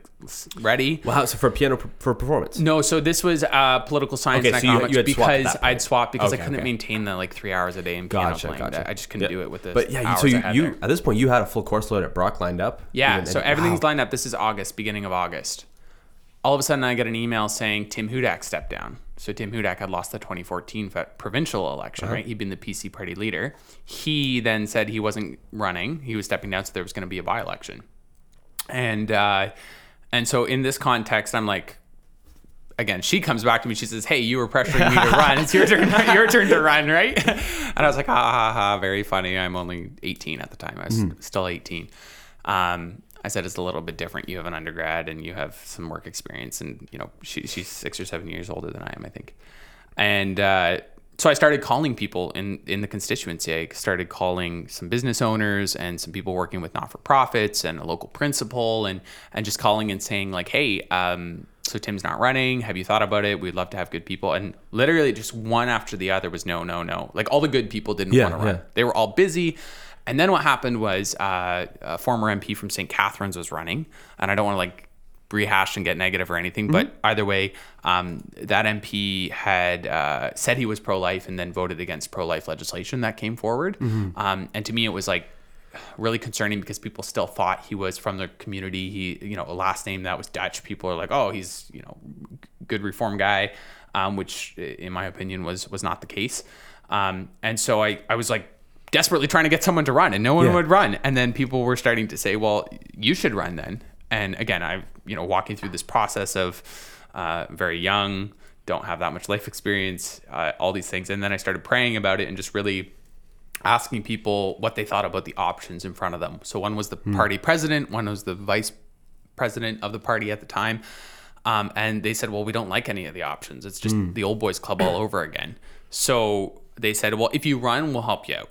S3: ready.
S2: Wow, so for piano for performance.
S3: No, so this was uh, political science
S2: Okay,
S3: and
S2: so you-
S3: economics
S2: you
S3: because
S2: that
S3: I'd swapped because
S2: Okay,
S3: I couldn't
S2: okay.
S3: maintain the like three hours a day in piano
S2: Gotcha,
S3: playing.
S2: gotcha.
S3: I just couldn't
S2: Yeah.
S3: do it with the
S2: But yeah, so you, you at this point you had a full course load at Brock lined up.
S3: Yeah, so everything's
S2: wow.
S3: lined up. This is August, beginning of August. All of a sudden, I get an email saying Tim Hudak stepped down. So Tim Hudak had lost the 2014 fe- provincial election,
S2: Uh-huh.
S3: right? He'd been the PC party leader. He then said he wasn't running. He was stepping down, so there was going to be a by-election. And uh, and so in this context, I'm like, again, she comes back to me. She says, "Hey, you were pressuring me to run. It's your turn. your turn to run, right?" And I was like, "Ha ha ha! Very funny. I'm only 18 at the time. I was still 18." Um, I said, "It's a little bit different. You have an undergrad and you have some work experience, and you know, she, she's six or seven years older than I am, I think." And uh, so I started calling people in in the constituency. I started calling some business owners and some people working with not for profits and a local principal, and and just calling and saying like, "Hey." Um, so Tim's not running. Have you thought about it? We'd love to have good people. And literally just one after the other was no, no, no. Like all the good people didn't
S2: Yeah,
S3: want to run.
S2: yeah.
S3: They were all busy. And then what happened was uh, a former MP from St. Catharines was running. And I don't want to like rehash and get negative or anything, but either way, um, that MP had uh, said he was pro life and then voted against pro life legislation that came forward. Um, and to me, it was like, really concerning because people still thought he was from the community. He, you know, a last name that was Dutch. People are like, oh, he's, you know, good reform guy, um, which in my opinion was was not the case. Um, and so I, I was like desperately trying to get someone to run and no one
S2: Yeah.
S3: would run. And then people were starting to say well you should run then. And again I'm you know walking through this process of uh, very young don't have that much life experience uh, all these things. And then i started praying about it and just really asking people what they thought about the options in front of them. So one was the party president one was the vice president of the party at the time. Um, and they said well we don't like any of the options. It's just the old boys club all over again. So they said well if you run we'll help you out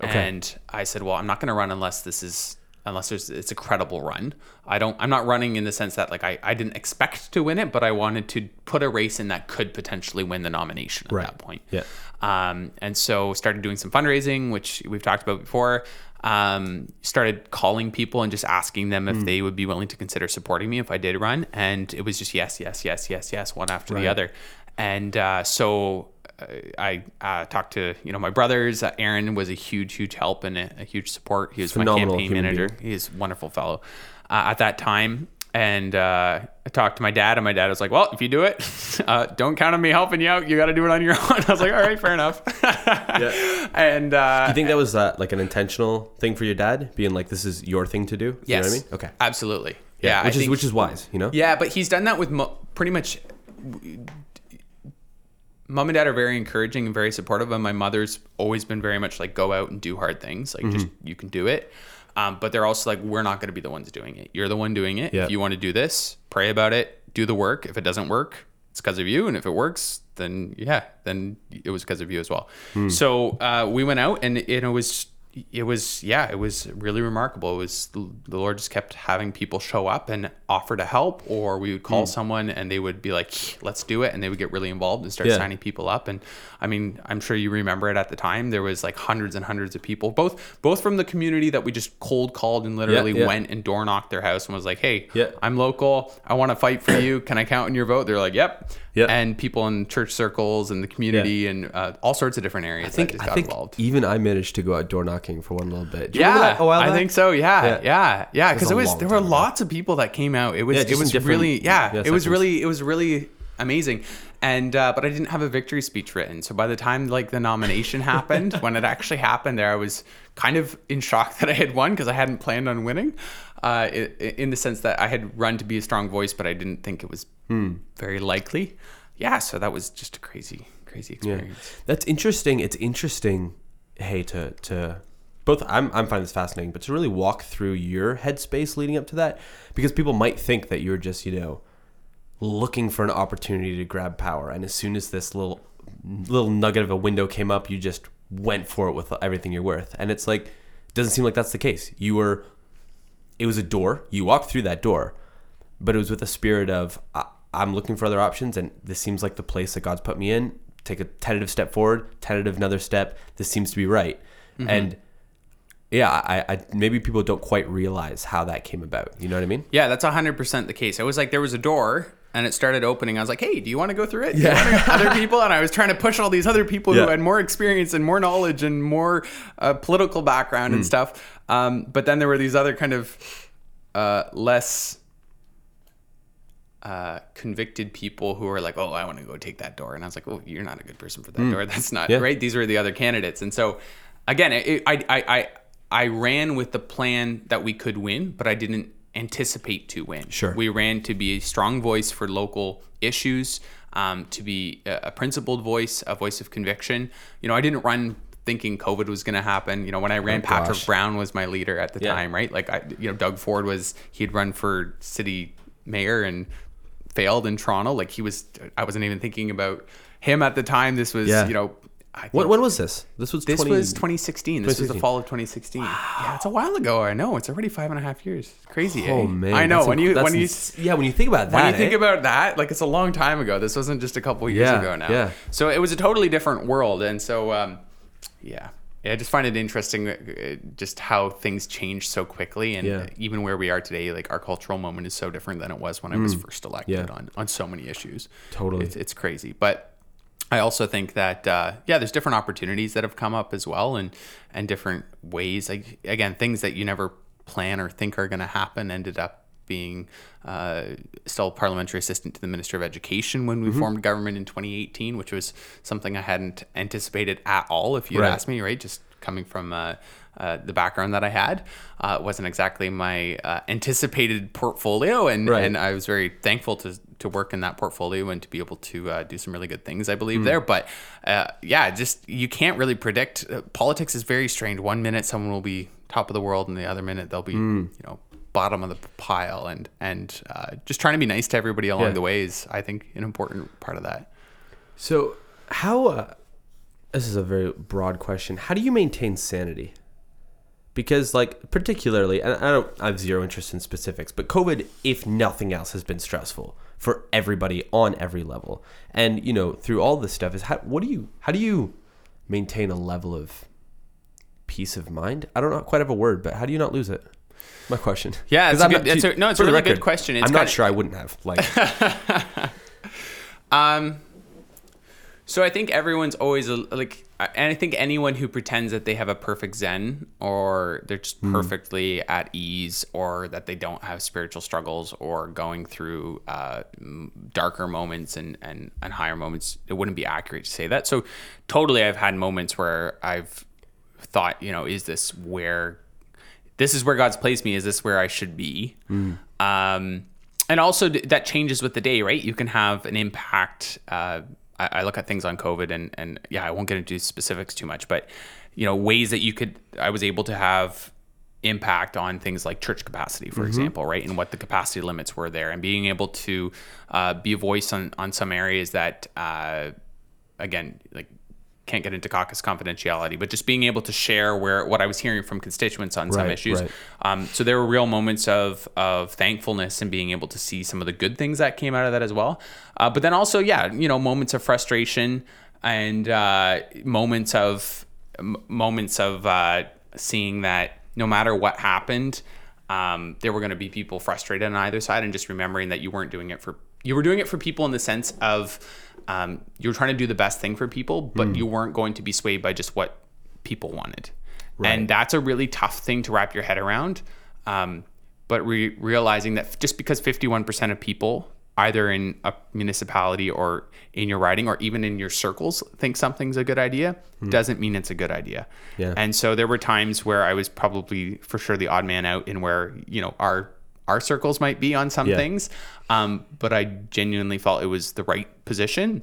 S3: and I said, "Well, I'm not going to run unless this is unless there's it's a credible run. I don't. I'm not running in the sense that like I, I didn't expect to win it, but I wanted to put a race in that could potentially win the nomination at
S2: Right.
S3: that point.
S2: Yeah.
S3: Um, and so started doing some fundraising, which we've talked about before. Um, started calling people and just asking them if they would be willing to consider supporting me if I did run, and it was just yes, yes, yes, yes, yes, one after
S2: Right.
S3: the other. And uh, so I uh, talked to you know my brothers. Uh, Aaron was a huge, huge help and a, a huge support. He was
S2: Phenomenal
S3: my campaign manager.
S2: being.
S3: He's a wonderful fellow uh, at that time. And uh, I talked to my dad, and my dad was like, "Well, if you do it, uh, don't count on me helping you out. You got to do it on your own." I was like, "All right, fair enough." And uh,
S2: Do you think that was uh, like an intentional thing for your dad, being like, "This is your thing to do"? You
S3: yes,
S2: know what I mean? Okay.
S3: absolutely. Yeah, I
S2: which is
S3: think-
S2: which is wise, you know.
S3: Yeah, but he's done that with mo- pretty much. Mom and dad are very encouraging and very supportive, and my mother's always been very much like, "Go out and do hard things. Like, just
S2: Mm-hmm.
S3: you can do it." Um, but they're also like, "We're not going to be the ones doing it. You're the one doing it.
S2: Yeah.
S3: If you want to do this, pray about it, do the work. If it doesn't work, it's because of you, and if it works, then yeah, then it was because of you as well."
S2: Hmm.
S3: So uh, we went out, and it was it was yeah it was really remarkable it was the lord just kept having people show up and offer to help or we would call
S2: Hmm.
S3: someone and they would be like let's do it and they would get really involved and start
S2: Yeah.
S3: signing people up and i mean i'm sure you remember it at the time there was like hundreds and hundreds of people both both from the community that we just cold called and literally
S2: yeah.
S3: went and door knocked their house and was like hey
S2: Yeah.
S3: i'm local i want to fight for you can i count on your vote they're like yep
S2: Yeah.
S3: and people in church circles and the community and uh, all sorts of different areas
S2: I think I
S3: got
S2: think
S3: involved
S2: even I managed to go out door knocking for one little bit. Do you remember
S3: yeah,
S2: that a while
S3: I think so. Yeah,
S2: Yeah.
S3: yeah, yeah. Because it was there were lots of people that came out. It was
S2: Yeah,
S3: it was really yeah,
S2: yeah,
S3: it was really it was really amazing. And uh, but I didn't have a victory speech written. So by the time like the nomination happened, when it actually happened, there I was kind of in shock that I had won because I hadn't planned on winning. Uh, in the sense that I had run to be a strong voice, but I didn't think it was
S2: Hmm.
S3: very likely. Yeah, so that was just a crazy, crazy experience.
S2: Yeah,
S3: experience.
S2: that's interesting. It's interesting. Hey, to to both. I'm I'm finding this fascinating, but to really walk through your headspace leading up to that, because people might think that you're just you know looking for an opportunity to grab power, and as soon as this little little nugget of a window came up, you just went for it with everything you're worth, and it's like it doesn't seem like that's the case. You were. It was a door. You walked through that door, but it was with a spirit of I, I'm looking for other options, and this seems like the place that God's put me in. Take a tentative step forward, tentative another step. This seems to be right, mm-hmm. and yeah, I, I maybe people don't quite realize how that came about. You know what I mean?
S3: Yeah, that's 100% the case. It was like there was a door and it started opening. I was like, hey, do you want to go through it?
S2: Yeah.
S3: other people? And I was trying to push all these other people
S2: Yeah.
S3: who had more experience and more knowledge and more uh, political background
S2: Hmm.
S3: and stuff. Um, but then there were these other kind of uh, less uh, convicted people who were like, oh, I want to go take that door. And I was like, oh, you're not a good person for that door. That's not
S2: Hmm. Yeah.
S3: right. These were the other candidates. And so, again, it, I, I, I, I ran with the plan that we could win, but I didn't anticipate to win.
S2: Sure.
S3: We ran to be a strong voice for local issues, um, to be a, a principled voice, a voice of conviction. You know, I didn't run thinking COVID was going to happen. You know, when I ran, Patrick
S2: Oh, gosh.
S3: Brown was my leader at the
S2: Yeah.
S3: time, right? Like, I, you know, Doug Ford was, he'd run for city mayor and failed in Toronto. Like, he was, I wasn't even thinking about him at the time. This was,
S2: Yeah.
S3: you know, I think
S2: What when was this? This was
S3: this
S2: 20
S3: was 2016. This was the fall of 2016. Yeah, it's a while ago. I know. It's already five and a half years. It's crazy.
S2: Oh
S3: eh?
S2: man,
S3: I know.
S2: that's
S3: When you when you
S2: ins- yeah when you think about that,
S3: when you think
S2: eh?
S3: about that, like it's a long time ago. This wasn't just a couple years
S2: Yeah,
S3: ago now.
S2: yeah.
S3: So it was a totally different world, and so um, yeah. Yeah, I just find it interesting, uh, just how things change so quickly, and
S2: Yeah.
S3: even where we are today, like our cultural moment is so different than it was when I was first elected
S2: Mm. Yeah.
S3: on on so many issues.
S2: Totally.
S3: it's, it's crazy. But I also think that uh, yeah, there's different opportunities that have come up as well, and and different ways. Like again, things that you never plan or think are going to happen ended up being uh, still parliamentary assistant to the Minister of Education when we
S2: Mm-hmm.
S3: formed government in 2018, which was something I hadn't anticipated at all. If you
S2: Right.
S3: asked me, right, just coming from uh, uh, the background that I had. Uh, wasn't exactly my uh, anticipated portfolio, and
S2: Right.
S3: and I was very thankful to to work in that portfolio and to be able to uh, do some really good things. I believe there, but uh, yeah, just you can't really predict. Politics is very strange. One minute someone will be top of the world, and the other minute they'll be
S2: Hmm.
S3: you know bottom of the pile, and and uh, just trying to be nice to everybody along
S2: Yeah.
S3: the way is, I think, an important part of that.
S2: So, how? Uh, this is a very broad question. How do you maintain sanity? Because, like, particularly, and I don't, I have zero interest in specifics, but COVID, if nothing else, has been stressful for everybody on every level. And you know, through all this stuff, is how? What do you? How do you maintain a level of peace of mind? I don't know, quite have a word, but how do you not lose it? My question.
S3: Yeah, it's a good-
S2: not-
S3: it's a- no, it's a really good question. It's
S2: I'm not
S3: kinda-
S2: sure I wouldn't have. Like,
S3: Um, so I think everyone's always like, and I think anyone who pretends that they have a perfect Zen or they're just perfectly at ease or that they don't have spiritual struggles or going through uh, darker moments and, and, and higher moments, it wouldn't be accurate to say that. So totally, I've had moments where I've thought, you know, is this where this is where God's placed me. Is this where I should be? Um, and also that changes with the day, right? You can have an impact. Uh, I, I look at things on COVID, and and yeah, I won't get into specifics too much, but you know, ways that you could. I was able to have impact on things like church capacity, for example, right, and what the capacity limits were there, and being able to uh, be a voice on on some areas that, uh, again, like can't get into caucus confidentiality, but just being able to share where what I was hearing from constituents on some issues.
S2: right.
S3: Um, so there were real moments of of thankfulness and being able to see some of the good things that came out of that as well. Uh, but then also, yeah, you know, moments of frustration and uh, moments of m- moments of uh, seeing that no matter what happened, um, there were going to be people frustrated on either side, and just remembering that you weren't doing it for you were doing it for people in the sense of um, you were trying to do the best thing for people, but you weren't going to be swayed by just what people wanted. And that's a really tough thing to wrap your head around. Um, but re- realizing that just because 51% of people, either in a municipality or in your riding or even in your circles, think something's a good idea, doesn't mean it's a good idea.
S2: Yeah.
S3: And so there were times where I was probably for sure the odd man out in where, you know, our our circles might be on some
S2: Yeah.
S3: things. Um, but I genuinely felt it was the right position.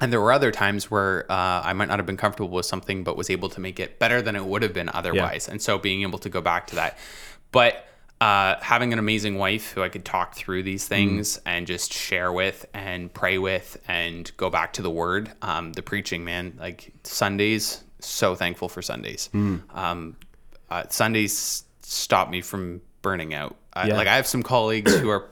S3: And there were other times where uh, I might not have been comfortable with something, but was able to make it better than it would have been otherwise. And so being able to go back to that. But uh, having an amazing wife who I could talk through these things and just share with and pray with and go back to the word, um, the preaching, man, like Sundays, so thankful for Sundays. Um, uh, Sundays stop me from burning out. I,
S2: Yeah.
S3: Like I have some colleagues who are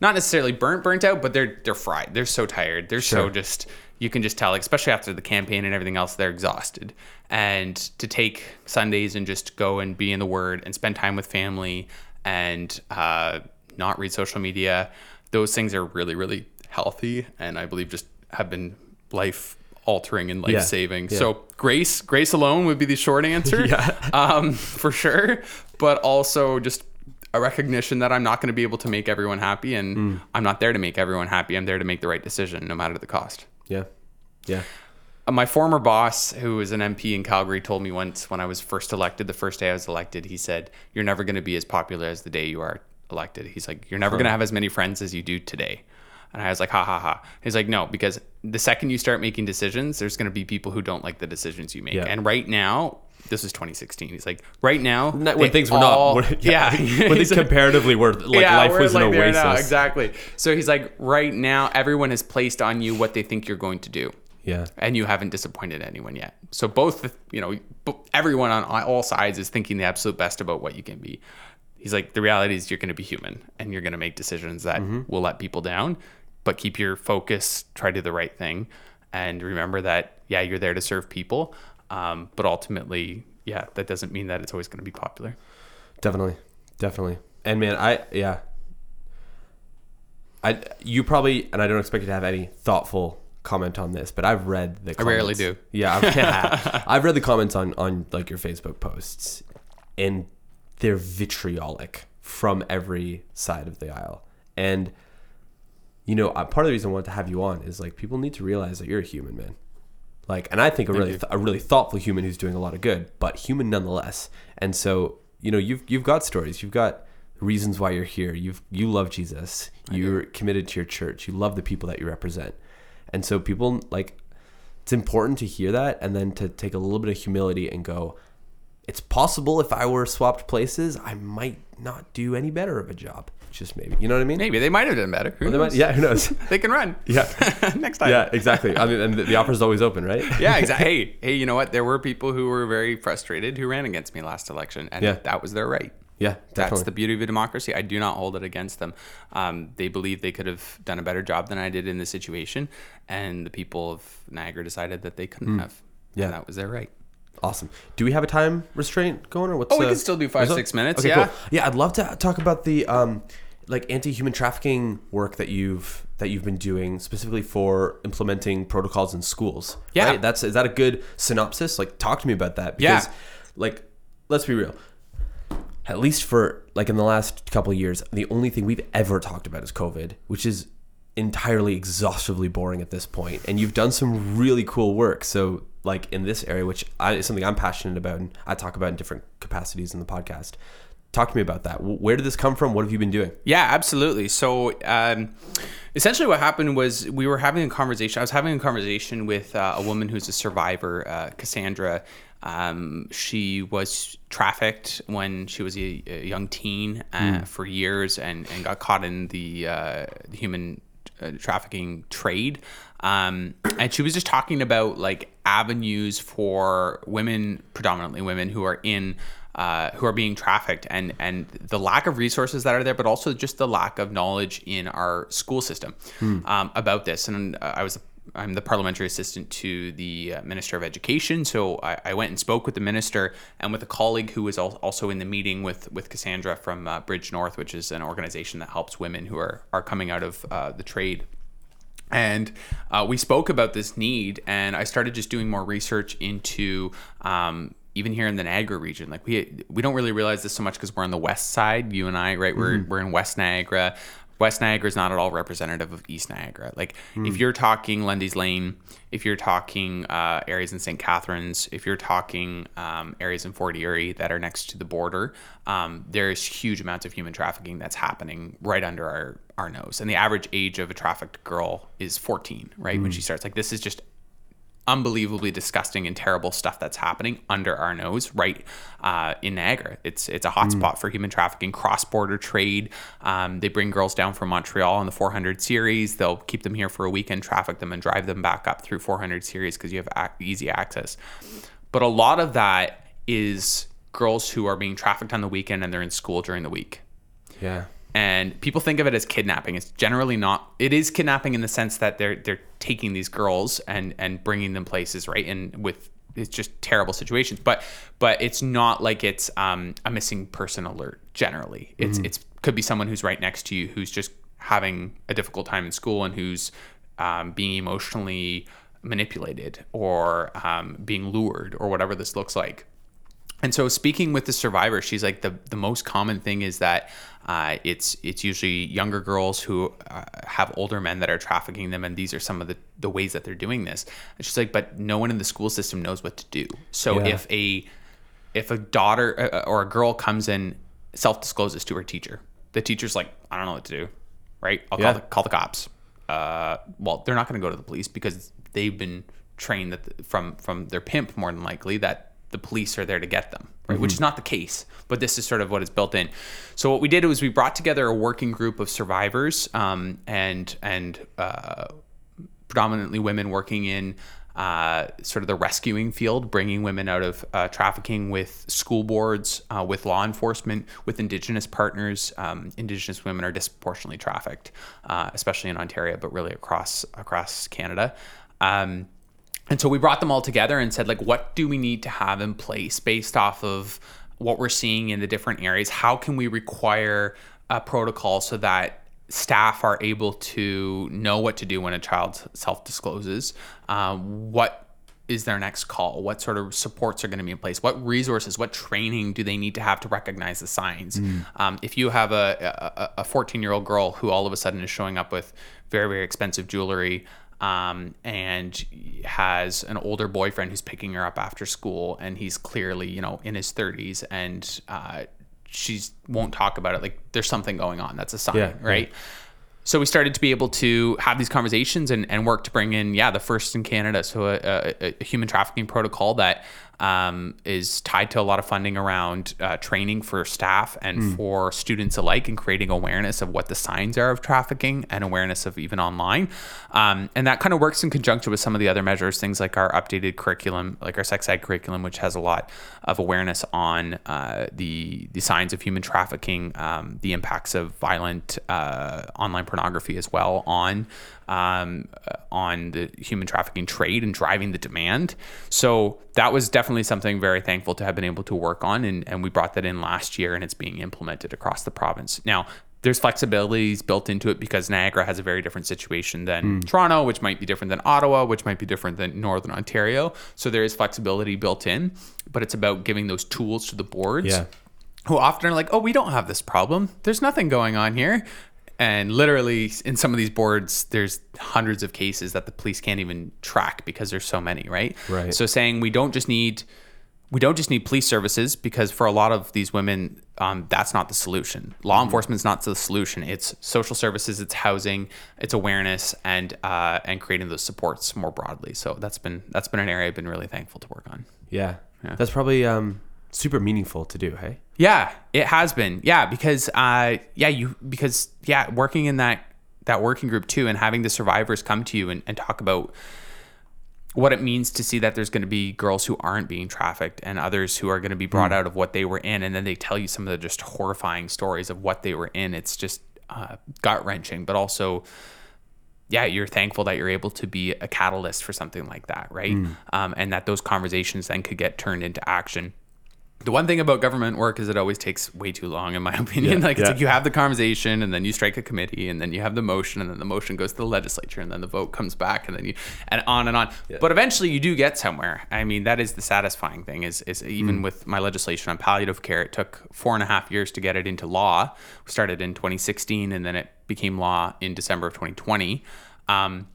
S3: not necessarily burnt burnt out, but they're they're fried. They're so tired. They're so just you can just tell, like, especially after the campaign and everything else, they're exhausted. And to take Sundays and just go and be in the Word and spend time with family and uh, not read social media, those things are really really healthy, and I believe just have been life altering and life saving.
S2: yeah.
S3: So grace grace alone would be the short answer
S2: Yeah.
S3: um, for sure. But also just a recognition that I'm not going to be able to make everyone happy, and
S2: Mm.
S3: I'm not there to make everyone happy. I'm there to make the right decision, no matter the cost.
S2: yeah, yeah,
S3: Uh, my former boss, who was an MP in Calgary, told me once when I was first elected, the first day I was elected, he said, You're never going to be as popular as the day you are elected. He's like, You're never going to have as many friends as you do today. And I was like, ha ha ha. He's like, no, because the second you start making decisions, there's going to be people who don't like the decisions you make.
S2: Yeah.
S3: And right now, this is 2016. He's like, right now,
S2: Not- when things were
S3: all-
S2: not, when-
S3: yeah,
S2: when they comparatively were like life
S3: we're
S2: was an
S3: like there
S2: oasis.
S3: now, exactly. So he's like, right now, everyone has placed on you what they think you're going to do
S2: Yeah,
S3: and you haven't disappointed anyone yet. So both, you know, everyone on all sides is thinking the absolute best about what you can be. He's like, the reality is you're going to be human and you're going to make decisions that will let people down, but keep your focus, try to do the right thing, and remember that yeah, you're there to serve people, um, but ultimately, yeah, that doesn't mean that it's always going to be popular.
S2: definitely, definitely. And man, I yeah, I you probably and I don't expect you to have any thoughtful comment on this, but I've read the. Comments.
S3: I rarely do.
S2: Yeah, I've, I've read the comments on on like your Facebook posts, and they're vitriolic from every side of the aisle. And you know, uh, part of the reason I wanted to have you on is like people need to realize that you're a human, man. like, and I think a really th- a really thoughtful human who's doing a lot of good, but human nonetheless. And so, you know, you've you've got stories, you've got reasons why you're here. You've you love Jesus. You're committed to your church. You love the people that you represent. And so, people like it's important to hear that and then to take a little bit of humility and go, it's possible if I were swapped places, I might not do any better of a job. Just maybe, you know what I mean?
S3: Maybe they might have done better. Who
S2: They might- yeah, who knows?
S3: They can run.
S2: Yeah.
S3: Next time.
S2: yeah, exactly. I mean, and the, the offer's always open, right?
S3: yeah, exactly. Hey, hey, you know what? There were people who were very frustrated who ran against me last election, and
S2: Yeah.
S3: that was their right.
S2: Yeah,
S3: That's the beauty of a democracy. I do not hold it against them. Um, they believe they could have done a better job than I did in this situation, and the people of Niagara decided that they couldn't have.
S2: Hmm. Yeah.
S3: that was their right.
S2: Awesome. Do we have a time restraint going, or what's?
S3: Oh, we can still do five, six minutes,
S2: Okay,
S3: yeah.
S2: cool. Yeah, I'd love to talk about the um, like anti-human trafficking work that you've that you've been doing specifically for implementing protocols in schools.
S3: Yeah.
S2: right? that's is that a good synopsis? Like, talk to me about that.
S3: Yeah.
S2: Because, like, let's be real. At least for like in the last couple of years, the only thing we've ever talked about is COVID, which is entirely exhaustively boring at this point. And you've done some really cool work. So, like in this area, which I, is something I'm passionate about, and I talk about in different capacities in the podcast. Talk to me about that. Where did this come from? What have you been doing?
S3: Yeah, absolutely. So, um, essentially, what happened was we were having a conversation. I was having a conversation with uh, a woman who's a survivor, uh, Cassandra. Um, she was trafficked when she was a, a young teen uh, for years and, and got caught in the, uh, human uh, trafficking trade. Um, and she was just talking about like avenues for women, predominantly women, who are in uh, who are being trafficked and and the lack of resources that are there, but also just the lack of knowledge in our school system um, about this. And uh, I was I'm the parliamentary assistant to the uh, Minister of Education, so I, I went and spoke with the minister and with a colleague who was al- also in the meeting with with Cassandra from uh, Bridge North, which is an organization that helps women who are are coming out of uh, the trade and uh, we spoke about this need and i started just doing more research into um, even here in the niagara region. Like we we don't really realize this so much because we're on the west side you and i right? We're, we're in west niagara west niagara is not at all representative of east niagara. Like if you're talking lundy's lane if you're talking uh, areas in st catharines if you're talking um, areas in fort erie that are next to the border um, there's huge amounts of human trafficking that's happening right under our our nose. And the average age of a trafficked girl is 14 right when she starts. Like this is just unbelievably disgusting and terrible stuff that's happening under our nose right uh, in Niagara. It's it's a hotspot for human trafficking, cross border trade. Um, they bring girls down from Montreal in the 400 series. They'll keep them here for a weekend, traffic them, and drive them back up through 400 series because you have ac- easy access. But a lot of that is girls who are being trafficked on the weekend and they're in school during the week
S2: Yeah.
S3: And people think of it as kidnapping. It's generally not. It is kidnapping in the sense that they're they're taking these girls and and bringing them places, right? And with it's just terrible situations. But but it's not like it's um, a missing person alert. Generally, it's it's could be someone who's right next to you who's just having a difficult time in school and who's um, being emotionally manipulated or um, being lured or whatever this looks like. And so, speaking with the survivor, she's like the the most common thing is that uh, it's it's usually younger girls who uh, have older men that are trafficking them, and these are some of the the ways that they're doing this. And she's like, but no one in the school system knows what to do. So
S2: Yeah.
S3: if a if a daughter uh, or a girl comes in self discloses to her teacher, the teacher's like, I don't know what to do, right? I'll
S2: Yeah.
S3: call the, call the cops. Uh, well, they're not going to go to the police because they've been trained that the, from from their pimp more than likely that the police are there to get them, right? Which is not the case, but this is sort of what is built in. So what we did was we brought together a working group of survivors um, and and uh, predominantly women working in uh, sort of the rescuing field, bringing women out of uh, trafficking with school boards, uh, with law enforcement, with Indigenous partners. Um, Indigenous women are disproportionately trafficked, uh, especially in Ontario, but really across across Canada. Um, and so we brought them all together and said, like, what do we need to have in place based off of what we're seeing in the different areas? How can we require a protocol so that staff are able to know what to do when a child self discloses? Um, what is their next call? What sort of supports are going to be in place? What resources, what training do they need to have to recognize the signs? Um, if you have a a 14 year old girl who all of a sudden is showing up with very very expensive jewelry um, and has an older boyfriend who's picking her up after school, and he's clearly, you know, in his 30s, and uh, she won't talk about it. Like there's something going on. That's a sign,
S2: Yeah,
S3: right? So we started to be able to have these conversations and, and work to bring in, yeah, the first in Canada. So a, a, a human trafficking protocol that um, is tied to a lot of funding around uh, training for staff and for students alike and creating awareness of what the signs are of trafficking and awareness of even online. Um, and that kind of works in conjunction with some of the other measures, things like our updated curriculum, like our sex ed curriculum, which has a lot of awareness on uh, the the signs of human trafficking, um, the impacts of violent uh, online pornography as well on um, uh, on the human trafficking trade and driving the demand. So that was definitely something very thankful to have been able to work on, and, and we brought that in last year, and it's being implemented across the province now. There's flexibilities built into it because Niagara has a very different situation than hmm. Toronto, which might be different than Ottawa, which might be different than Northern Ontario. So there is flexibility built in, but it's about giving those tools to the boards
S2: Yeah.
S3: who often are like, "Oh, we don't have this problem. There's nothing going on here." And literally, in some of these boards, there's hundreds of cases that the police can't even track because there's so many, right?
S2: Right.
S3: So saying we don't just need we don't just need police services because for a lot of these women, um, that's not the solution. Law enforcement's not the solution. It's social services, it's housing, it's awareness, and uh, and creating those supports more broadly. So that's been that's been an area I've been really thankful to work on.
S2: Yeah. That's probably um, super meaningful to do, hey?
S3: Yeah, it has been. Yeah, because uh yeah, you because yeah, working in that that working group too and having the survivors come to you and, and talk about what it means to see that there's going to be girls who aren't being trafficked and others who are going to be brought out of what they were in and then they tell you some of the just horrifying stories of what they were in it's just uh, gut wrenching but also yeah, you're thankful that you're able to be a catalyst for something like that, right? Um, and that those conversations then could get turned into action. The one thing about government work is it always takes way too long, in my opinion.
S2: Yeah,
S3: like it's
S2: yeah.
S3: like you have the conversation, and then you strike a committee, and then you have the motion, and then the motion goes to the legislature, and then the vote comes back, and then you and on and on. But eventually, you do get somewhere. I mean, that is the satisfying thing. Is is even with my legislation on palliative care, it took four and a half years to get it into law. We started in 2016, and then it became law in December of 2020. Um,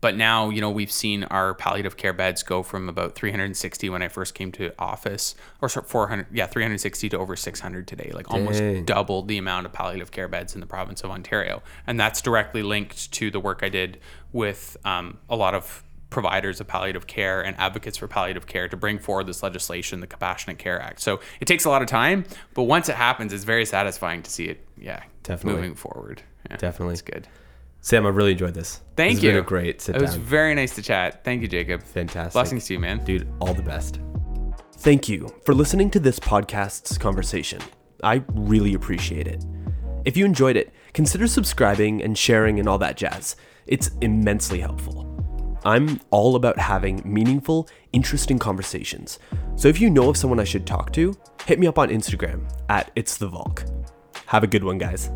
S3: but now, you know, we've seen our palliative care beds go from about 360 when I first came to office, or 400, yeah, 360 to over 600 today, like almost
S2: Dang.
S3: doubled the amount of palliative care beds in the province of Ontario. And that's directly linked to the work I did with um, a lot of providers of palliative care and advocates for palliative care to bring forward this legislation, the Compassionate Care Act. So it takes a lot of time, but once it happens, it's very satisfying to see it, yeah,
S2: Definitely.
S3: moving forward. Yeah,
S2: Definitely.
S3: It's good.
S2: Sam, I really enjoyed this.
S3: Thank
S2: This has
S3: you.
S2: Been a great sit
S3: It was very nice to chat. Thank you, Jacob.
S2: Fantastic.
S3: Blessings to you, man.
S2: Dude, all the best. Thank you for listening to this podcast's conversation. I really appreciate it. If you enjoyed it, consider subscribing and sharing and all that jazz. It's immensely helpful. I'm all about having meaningful, interesting conversations. So if you know of someone I should talk to, hit me up on Instagram at It's the Volk. Have a good one, guys.